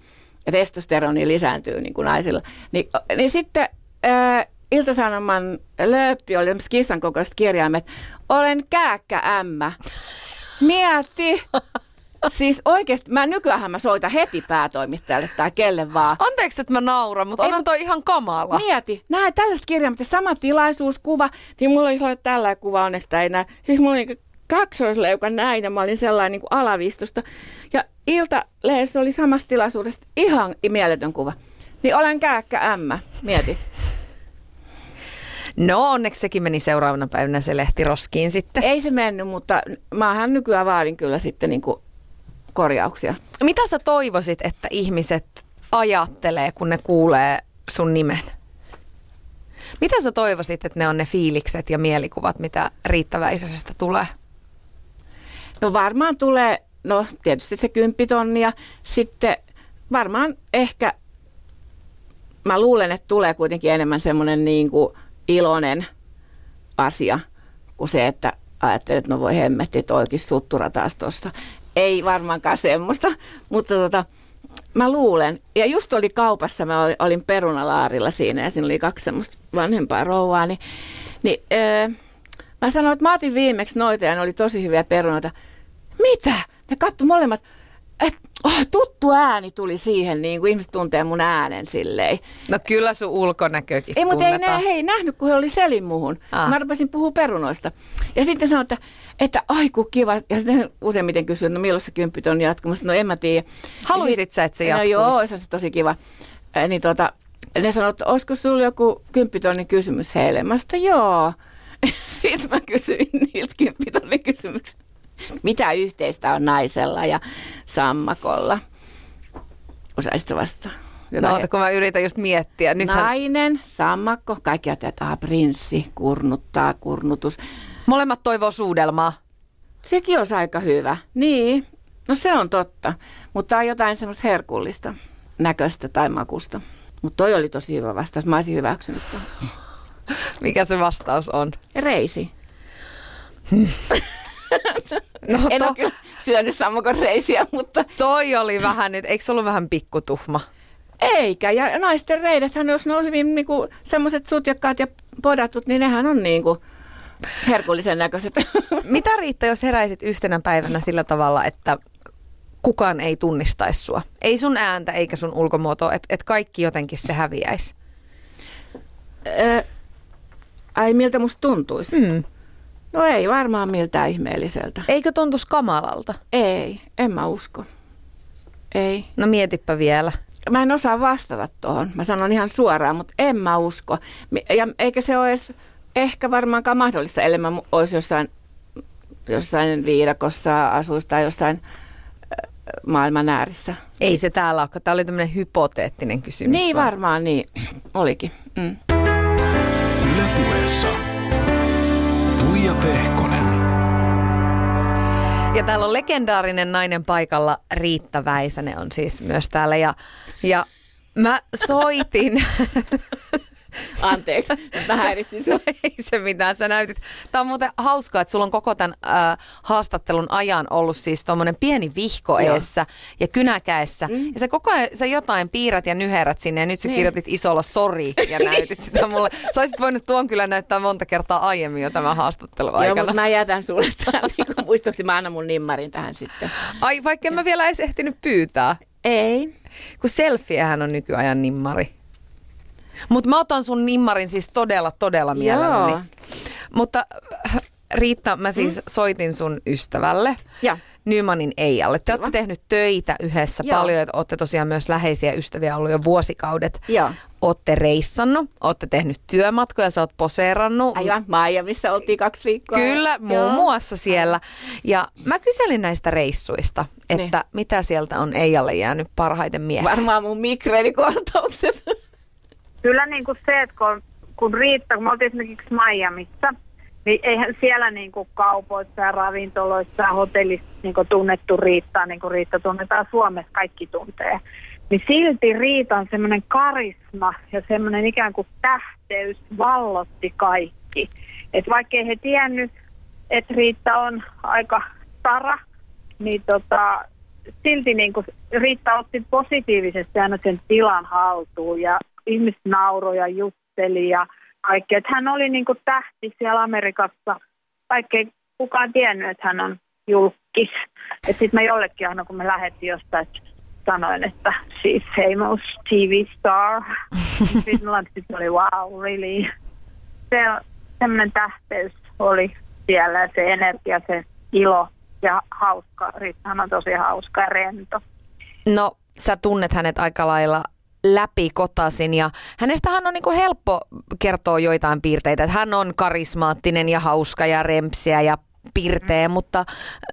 ja testosteroni lisääntyy niin kuin naisilla. Ni, niin sitten ää, Iltasanoman lööppi oli kissan kokoiset kirjaimet. Olen kääkkä ämmä. Mieti. Siis oikeasti, mä nykyään mä soitan heti päätoimittajalle tai kelle vaan. Anteeksi, että mä nauran, mutta onhan toi ihan kamala. Mieti, näin tällaiset kirjaimet ja sama tilaisuuskuva, niin mulla oli tällainen kuva onneksi tai enää. Siis mulla oli kaksoisleuka näin ja mä olin sellainen niin kuin alavistosta. Ja Ilta-lehdessä oli samassa tilaisuudessa ihan mieletön kuva. Niin olen kääkkä ämmä, mieti. No onneksi sekin meni seuraavana päivänä se lehti roskiin sitten. Ei se mennyt, mutta maahan nykyään vaadin kyllä sitten niin kuin korjauksia. Mitä sä toivoisit, että ihmiset ajattelee, kun ne kuulee sun nimen? Mitä sä toivoisit, että ne on ne fiilikset ja mielikuvat, mitä riittäväisestä tulee? No varmaan tulee, no tietysti se kymppitonni ja sitten varmaan ehkä, mä luulen, että tulee kuitenkin enemmän semmoinen niin kuin iloinen asia kuin se, että ajattelet, että no voi hemmetti, toikin suttura taas tuossa. Ei varmaankaan semmoista, mutta tota, mä luulen, ja just oli kaupassa, mä olin, perunalaarilla siinä ja siinä oli kaksi semmoista vanhempaa rouvaa, niin, niin öö, mä sanoin, että mä otin viimeksi noita ja ne oli tosi hyviä perunoita. Mitä? Ne kattu molemmat, että oh, tuttu ääni tuli siihen, niin kuin ihmiset tuntee mun äänen silleen. No kyllä sun ulkonäkökin Ei, mutta ei ne tunnetaan. hei, nähnyt, kun he oli selin muhun. Ah. Mä rupesin puhua perunoista. Ja sitten sanoin, että, että ai kun kiva. Ja sitten useimmiten kysyin, no milloin se kymppit on jatkumassa. No en mä tiedä. Haluisit sä, että se No jatkuisi? joo, se olisi tosi kiva. Äh, niin tota, ne sanoivat, että olisiko sulla joku kymppitonnin kysymys heille? Mä sanoin, että joo. Sitten mä kysyin niiltä kymppitonnin kysymyksen. Mitä yhteistä on naisella ja sammakolla? Osaisitko vastata? No, Jotain- oota, kun mä yritän just miettiä. Nythän Nainen, sammakko, kaikki ajattelee, että ah, prinssi, kurnuttaa, kurnutus. molemmat toivoo suudelmaa. Sekin olisi aika hyvä. Niin, no se on totta. Mutta on jotain semmoista herkullista näköistä tai makusta. Mutta toi oli tosi hyvä vastaus. Mä olisin hyväksynyt ton. Mikä se vastaus on? Reisi. No En to, ole kyllä syönyt sammakon reisiä, mutta toi oli vähän nyt, eikö se ollut vähän pikkutuhma? eikä. Ja naisten reidethän, jos ne on hyvin niinku, semmoiset sutjakkaat ja podatut, niin nehän on niinku herkullisen näköiset. Mitä Riitta, jos heräisit yhtenä päivänä sillä tavalla, että kukaan ei tunnistaisi sua? Ei sun ääntä eikä sun ulkomuotoa, että et kaikki jotenkin se häviäisi. Ai miltä musta tuntuisi? Mm. No ei varmaan miltään ihmeelliseltä. Eikö tuntuisi kamalalta? Ei, en mä usko. Ei. No mietipä vielä. Mä en osaa vastata tuohon. Mä sanon ihan suoraan, mutta en mä usko. Ja eikä se ole edes ehkä varmaankaan mahdollista, ellei mä olisi jossain, jossain viidakossa asuisi tai jossain maailman äärissä. Ei se täällä ole, tämä oli tämmöinen hypoteettinen kysymys. Niin vaan. varmaan, niin olikin. Mm. Yle puheessa. Tuija Pehkonen. Ja täällä on legendaarinen nainen paikalla, Riitta Väisänen on siis myös täällä. Ja, ja mä soitin, Anteeksi, mä häiritsin sua. ei se mitään, sä näytit. Tämä on muuten hauskaa, että sulla on koko tämän äh, haastattelun ajan ollut siis tuommoinen pieni vihko Joo. eessä ja kynäkäessä. Mm. Ja sä koko ajan sä jotain piirrät ja nyherät sinne ja nyt sä Niin. kirjoitit isolla sori ja näytit sitä mulle. Sä olisit voinut tuon kyllä näyttää monta kertaa aiemmin jo tämän haastattelun Joo, aikana. mutta mä jätän sulle tämän niin muistoksi. Mä annan mun nimmarin tähän sitten. Ai, vaikka en mä vielä edes ehtinyt pyytää. Ei. Kun selfiehän on nykyajan nimmari. Mutta mä otan sun nimmarin siis todella, todella mielelläni. Joo. Mutta Riitta, mä siis mm. soitin sun ystävälle. Ja. Nymanin Eijalle. Te olette tehnyt töitä yhdessä Joo. paljon, että olette tosiaan myös läheisiä ystäviä ollut jo vuosikaudet. Joo. Olette reissannut, olette tehnyt työmatkoja, sä oot poseerannut. Aivan, Maija, missä oltiin kaksi viikkoa. Kyllä, muun Joo. muassa siellä. Ja mä kyselin näistä reissuista, että Niin. mitä sieltä on Eijalle jäänyt parhaiten mieleen. Varmaan mun migreenikohtaukset. Kyllä niin kuin se, että kun, kun Riitta, kun me oltiin esimerkiksi Miamiissa, niin eihän siellä niin kuin kaupoissa ja ravintoloissa ja hotellissa niin kuin tunnettu Riittaa, niin kuin Riitta tunnetaan Suomessa, kaikki tuntee. Niin silti Riitan semmoinen karisma ja semmoinen ikään kuin tähteys vallotti kaikki. Että vaikkei he tiennyt, että Riitta on aika stara, niin tota, silti niin kuin Riitta otti positiivisesti aina sen tilan haltuun ja ihmiset nauroi ja jutteli ja kaikkea. Että hän oli niin kuin tähti siellä Amerikassa, vaikkei kukaan tiennyt, että hän on julkis. Sitten mä jollekin aina, kun me lähdettiin jostain, että sanoin, että she's famous TV star. sitten oli wow, really. Se semmoinen tähteys oli siellä ja se energia, se ilo ja hauska. Riittahan on tosi hauska ja rento. No, sä tunnet hänet aika lailla läpi kotasin ja hänestähän on niinku helppo kertoa joitain piirteitä, että hän on karismaattinen ja hauska ja rempsiä ja pirteä, mm. mutta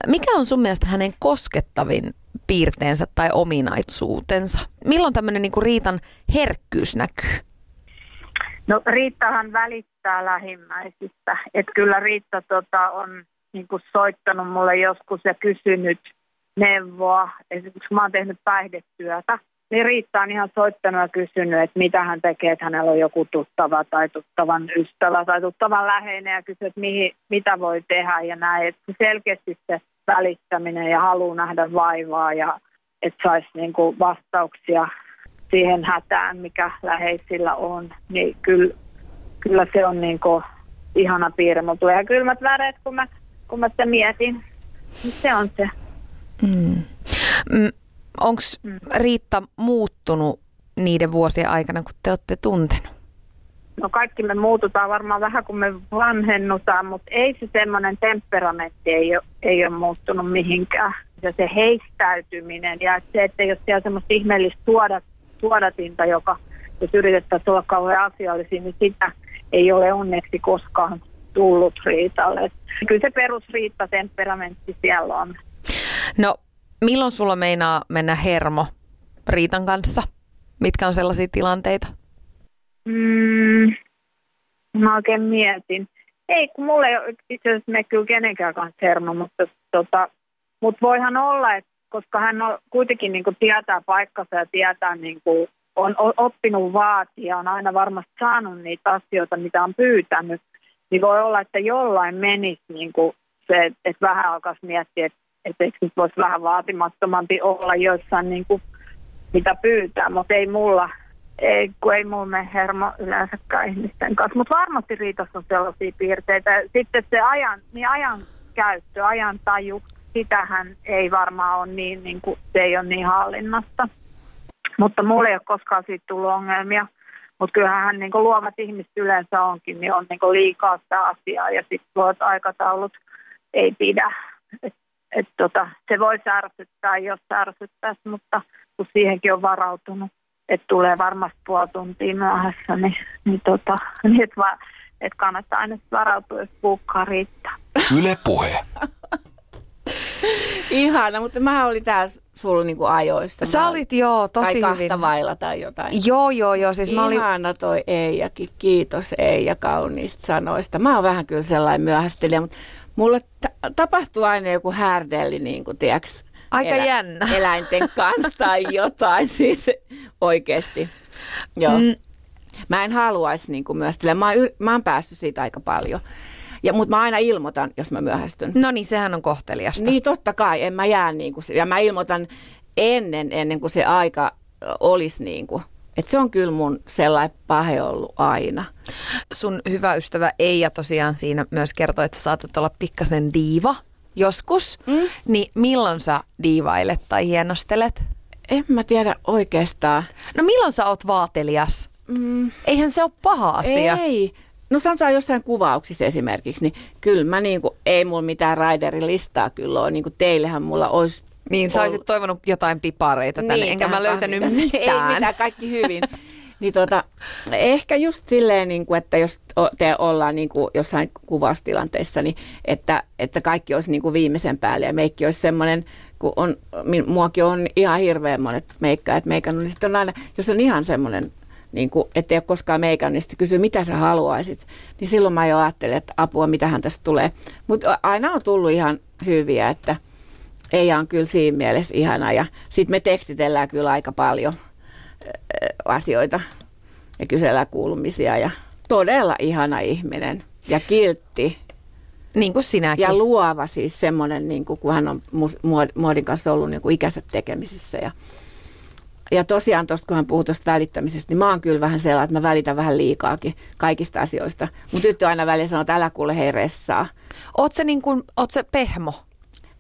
mikä on sun mielestä hänen koskettavin piirteensä tai ominaisuutensa? Milloin tämmöinen niinku Riitan herkkyys näkyy? No Riittahan välittää lähimmäisistä. Että kyllä Riitta tota, on niin kuin soittanut mulle joskus ja kysynyt neuvoa. Esimerkiksi mä oon tehnyt päihdetyötä, niin Riitta on ihan soittanut ja kysynyt, että mitä hän tekee, että hänellä on joku tuttava tai tuttavan ystävä tai tuttavan läheinen ja kysyy, että mihin, mitä voi tehdä ja näin. Että selkeästi se välittäminen ja halu nähdä vaivaa ja että saisi niin kuin vastauksia siihen hätään, mikä läheisillä on, niin kyllä, kyllä se on niin kuin ihana piirre. Mulla tulee kylmät väreet, kun mä, kun mä sitä mietin. Se on se. Mm. Onko Mm. Riitta muuttunut niiden vuosien aikana, kun te olette tuntenut? No kaikki me muututaan varmaan vähän, kun me vanhennutaan, mutta ei se semmoinen temperamentti ei ole, ei ole muuttunut mihinkään. Ja se heistäytyminen ja se, että jos siellä semmoista ihmeellistä suodat, suodatinta, joka jos yritettäisiin olla kauhean asiallisia, niin sitä ei ole onneksi koskaan tullut Riitalle. Kyllä se perusriitta temperamentti siellä on. No, milloin sulla meinaa mennä hermo Riitan kanssa? Mitkä on sellaisia tilanteita? Mm, mä oikein mietin. Ei, kun mulla ei ole itse asiassa me kyllä kenenkään kanssa hermo, mutta tota, mut voihan olla, että koska hän on kuitenkin niin tietää paikkansa ja tietää, niin kuin, on oppinut vaatia, on aina varmasti saanut niitä asioita, mitä on pyytänyt, niin voi olla, että jollain menisi niin kuin se, että vähän alkaisi miettiä, että, että eikö nyt voisi vähän vaatimattomampi olla joissain, niin kuin, mitä pyytää, mutta ei mulla, ei, kun ei mulla mene hermo yleensäkään ihmisten kanssa. Mutta varmasti Riitassa on sellaisia piirteitä. Sitten se ajan, niin ajan käyttö, ajan taju, sitähän ei varmaan ole niin, niin kuin, se ei ole niin hallinnasta. Mutta mulla ei ole koskaan siitä tullut ongelmia. Mutta kyllähän niin kuin luovat ihmiset yleensä onkin, niin on niin kuin liikaa sitä asiaa ja sitten luot aikataulut ei pidä. Et, et tota, se voi särsyttää, jos särsyttäisi, mutta kun siihenkin on varautunut, että tulee varmasti puoli tuntia myöhässä, niin, niin, tota, niin että va, et kannattaa aina varautua, jos puukkaa riittää. Yle Puhe. Ihana, mutta mä olin täällä sulla niinku ajoista. Sä Mä- olit joo tosi tai hyvin. vailla tai jotain. Joo, joo, joo. Siis mä olin, Ihana toi Eijakin. Kiitos Eija kauniista sanoista. Mä oon vähän kyllä sellainen myöhästelijä, mutta mulle ta- tapahtuu aina joku härdelli, niin kuin tiiäks, Aika jännä. eläinten kanssa tai jotain, siis oikeasti. Joo. Mm. Mä en haluaisi niin kuin myöhästellä. Mä, oon mä oon päässyt siitä aika paljon. Ja, mutta mä aina ilmoitan, jos mä myöhästyn. no niin, sehän on kohteliasta. Niin totta kai, en mä jää niin kuin, se- ja mä ilmoitan ennen, ennen kuin se aika olisi niin kuin. Että se on kyllä mun sellainen pahe ollut aina. Sun hyvä ystävä Eija tosiaan siinä myös kertoi, että saatat olla pikkasen diiva joskus. Mm. Niin milloin sä diivailet tai hienostelet? En mä tiedä oikeastaan. No milloin sä oot vaatelias? Mm, Eihän se ole paha asia. ei. No sanotaan jossain kuvauksissa esimerkiksi, niin kyllä mä niinku, ei mulla mitään raiderin-listaa kyllä ole. Niinku teillehän mulla olisi Niin sä olisit toivonut jotain pipareita tänne, Niin, enkä mä löytänyt kahvin- mitään. Ei mitään, kaikki hyvin. niin tota, ehkä just silleen, niin kuin, että jos te ollaan niin kuin jossain kuvaustilanteissa, niin että, että kaikki olisi niin kuin viimeisen päälle ja meikki olisi semmoinen, kun on, min- muakin on ihan hirveän monet meikkaajat meikannut, niin sitten on aina, jos on ihan semmoinen, niin kuin, ettei ole koskaan meikannut, niin sitten kysyy, mitä sä haluaisit. Niin silloin mä jo ajattelin, että apua, mitähän tästä tulee. Mutta aina on tullut ihan hyviä, että Eija on kyllä siinä mielessä ihana ja sitten me tekstitellään kyllä aika paljon asioita ja kysellään kuulumisia ja todella ihana ihminen ja kiltti Niin kuin sinäkin. ja luova siis semmoinen, niin kuin, kun hän on muodin kanssa ollut niin kuin ikänsä tekemisissä ja ja tosiaan tuosta, kun hän puhuu tuosta välittämisestä, niin mä oon kyllä vähän sellainen, että mä välitän vähän liikaakin kaikista asioista. Mun tyttö aina välillä sanoo, että älä kuule hei ressaa. Oot se, niin kuin, oot se pehmo?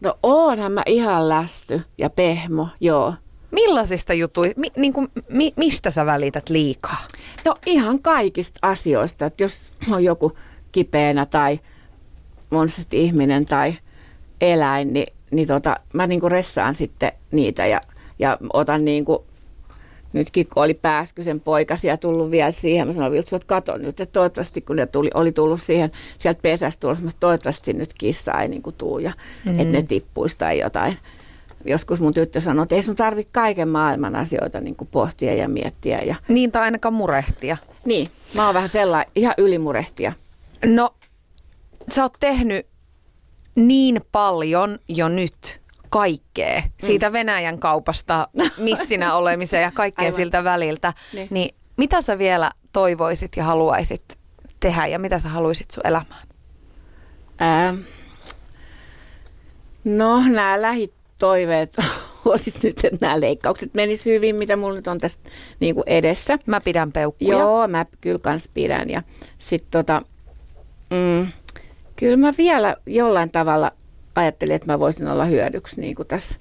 No oonhan mä ihan lässy ja pehmo, joo. Millaisista jutuista, mi, niin kuin, mi, mistä sä välität liikaa? No ihan kaikista asioista, että jos on joku kipeänä tai on sitten ihminen tai eläin, niin, niin tota, mä niinku ressaan sitten niitä ja, ja otan niinku, nytkin kun oli Pääskysen poikasia tullut vielä siihen, mä sanoin Viltsu, että kato nyt, että toivottavasti kun ne tuli, oli tullut siihen sieltä pesästä tulossa, mä toivottavasti nyt kissa ei niinku tuu ja mm. että ne tippuisi tai jotain. Joskus mun tyttö sanoi, että ei sun tarvitse kaiken maailman asioita niin pohtia ja miettiä. Ja... Niin tai ainakaan murehtia. Niin, mä oon vähän sellainen ihan ylimurehtia. No, sä oot tehnyt niin paljon jo nyt kaikkea. Siitä Venäjän kaupasta missinä olemiseen ja kaikkea Aivan. siltä väliltä. Niin. Niin mitä sä vielä toivoisit ja haluaisit tehdä ja mitä sä haluaisit sun elämään? Ää, no, nämä lähitoiveet olisi nyt, että nämä leikkaukset menis hyvin, mitä mulla nyt on tästä niin kuin edessä. Mä pidän peukkuja. Joo, mä kyllä kans pidän. Ja sitten tota, mm, kyllä mä vielä jollain tavalla ajattelin, että mä voisin olla hyödyksi niin kuin tässä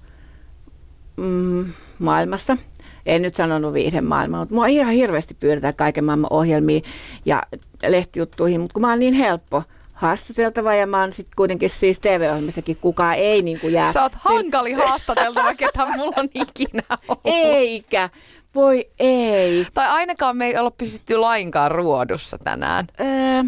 mm, maailmassa. En nyt sanonut viihden maailmaa, mutta mua ihan hirveästi pyydetään kaiken maailman ohjelmiin ja lehtijuttuihin, mutta kun mä oon niin helppo haastateltava ja mä oon sitten kuitenkin siis TV-ohjelmissakin kukaan ei niin kuin jää. Sä oot hankali haastateltava, ketä mulla on ikinä ollut. Eikä. Voi ei. Tai ainakaan me ei olla pysytty lainkaan ruodussa tänään. Öö,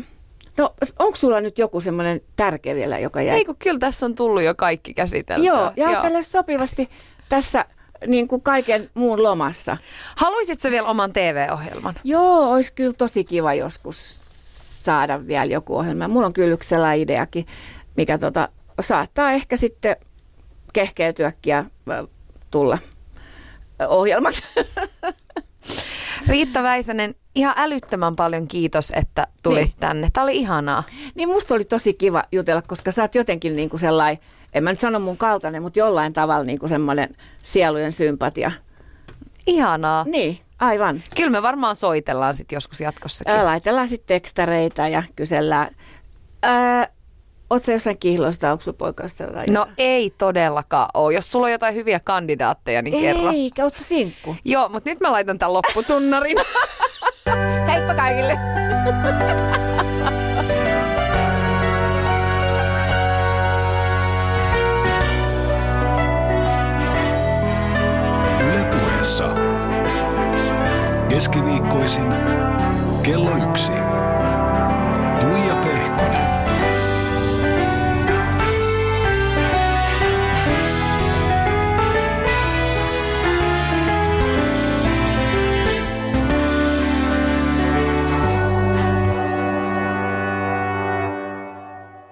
no onko sulla nyt joku semmoinen tärkeä vielä, joka jäi? Ei kun kyllä tässä on tullut jo kaikki käsiteltyä. Joo, ja tälle sopivasti tässä niin kuin kaiken muun lomassa. Haluaisitko vielä oman TV-ohjelman? Joo, olisi kyllä tosi kiva joskus saada vielä joku ohjelma. Mulla on kyllä yksi sellainen ideakin, mikä tota, saattaa ehkä sitten kehkeytyäkin ja tulla ohjelmaksi. Riitta Väisänen, ihan älyttömän paljon kiitos, että tulit niin. tänne. Tämä oli ihanaa. Niin musta oli tosi kiva jutella, koska sä oot jotenkin niin kuin sellainen, en mä nyt sano mun kaltainen, mutta jollain tavalla niin kuin semmoinen sielujen sympatia. Ihanaa. Niin, aivan. Kyllä me varmaan soitellaan sitten joskus jatkossakin. Laitellaan sitten tekstareita ja kysellään. Ää, Oletko jossain kihloista, onko sulla poikasta vai No ei todellakaan ole. Jos sulla on jotain hyviä kandidaatteja, niin kerro. Ei, ootko sinkku? Joo, mutta nyt mä laitan tämän lopputunnarin. Heippa kaikille! Ylepuheessa keskiviikkoisin kello yksi.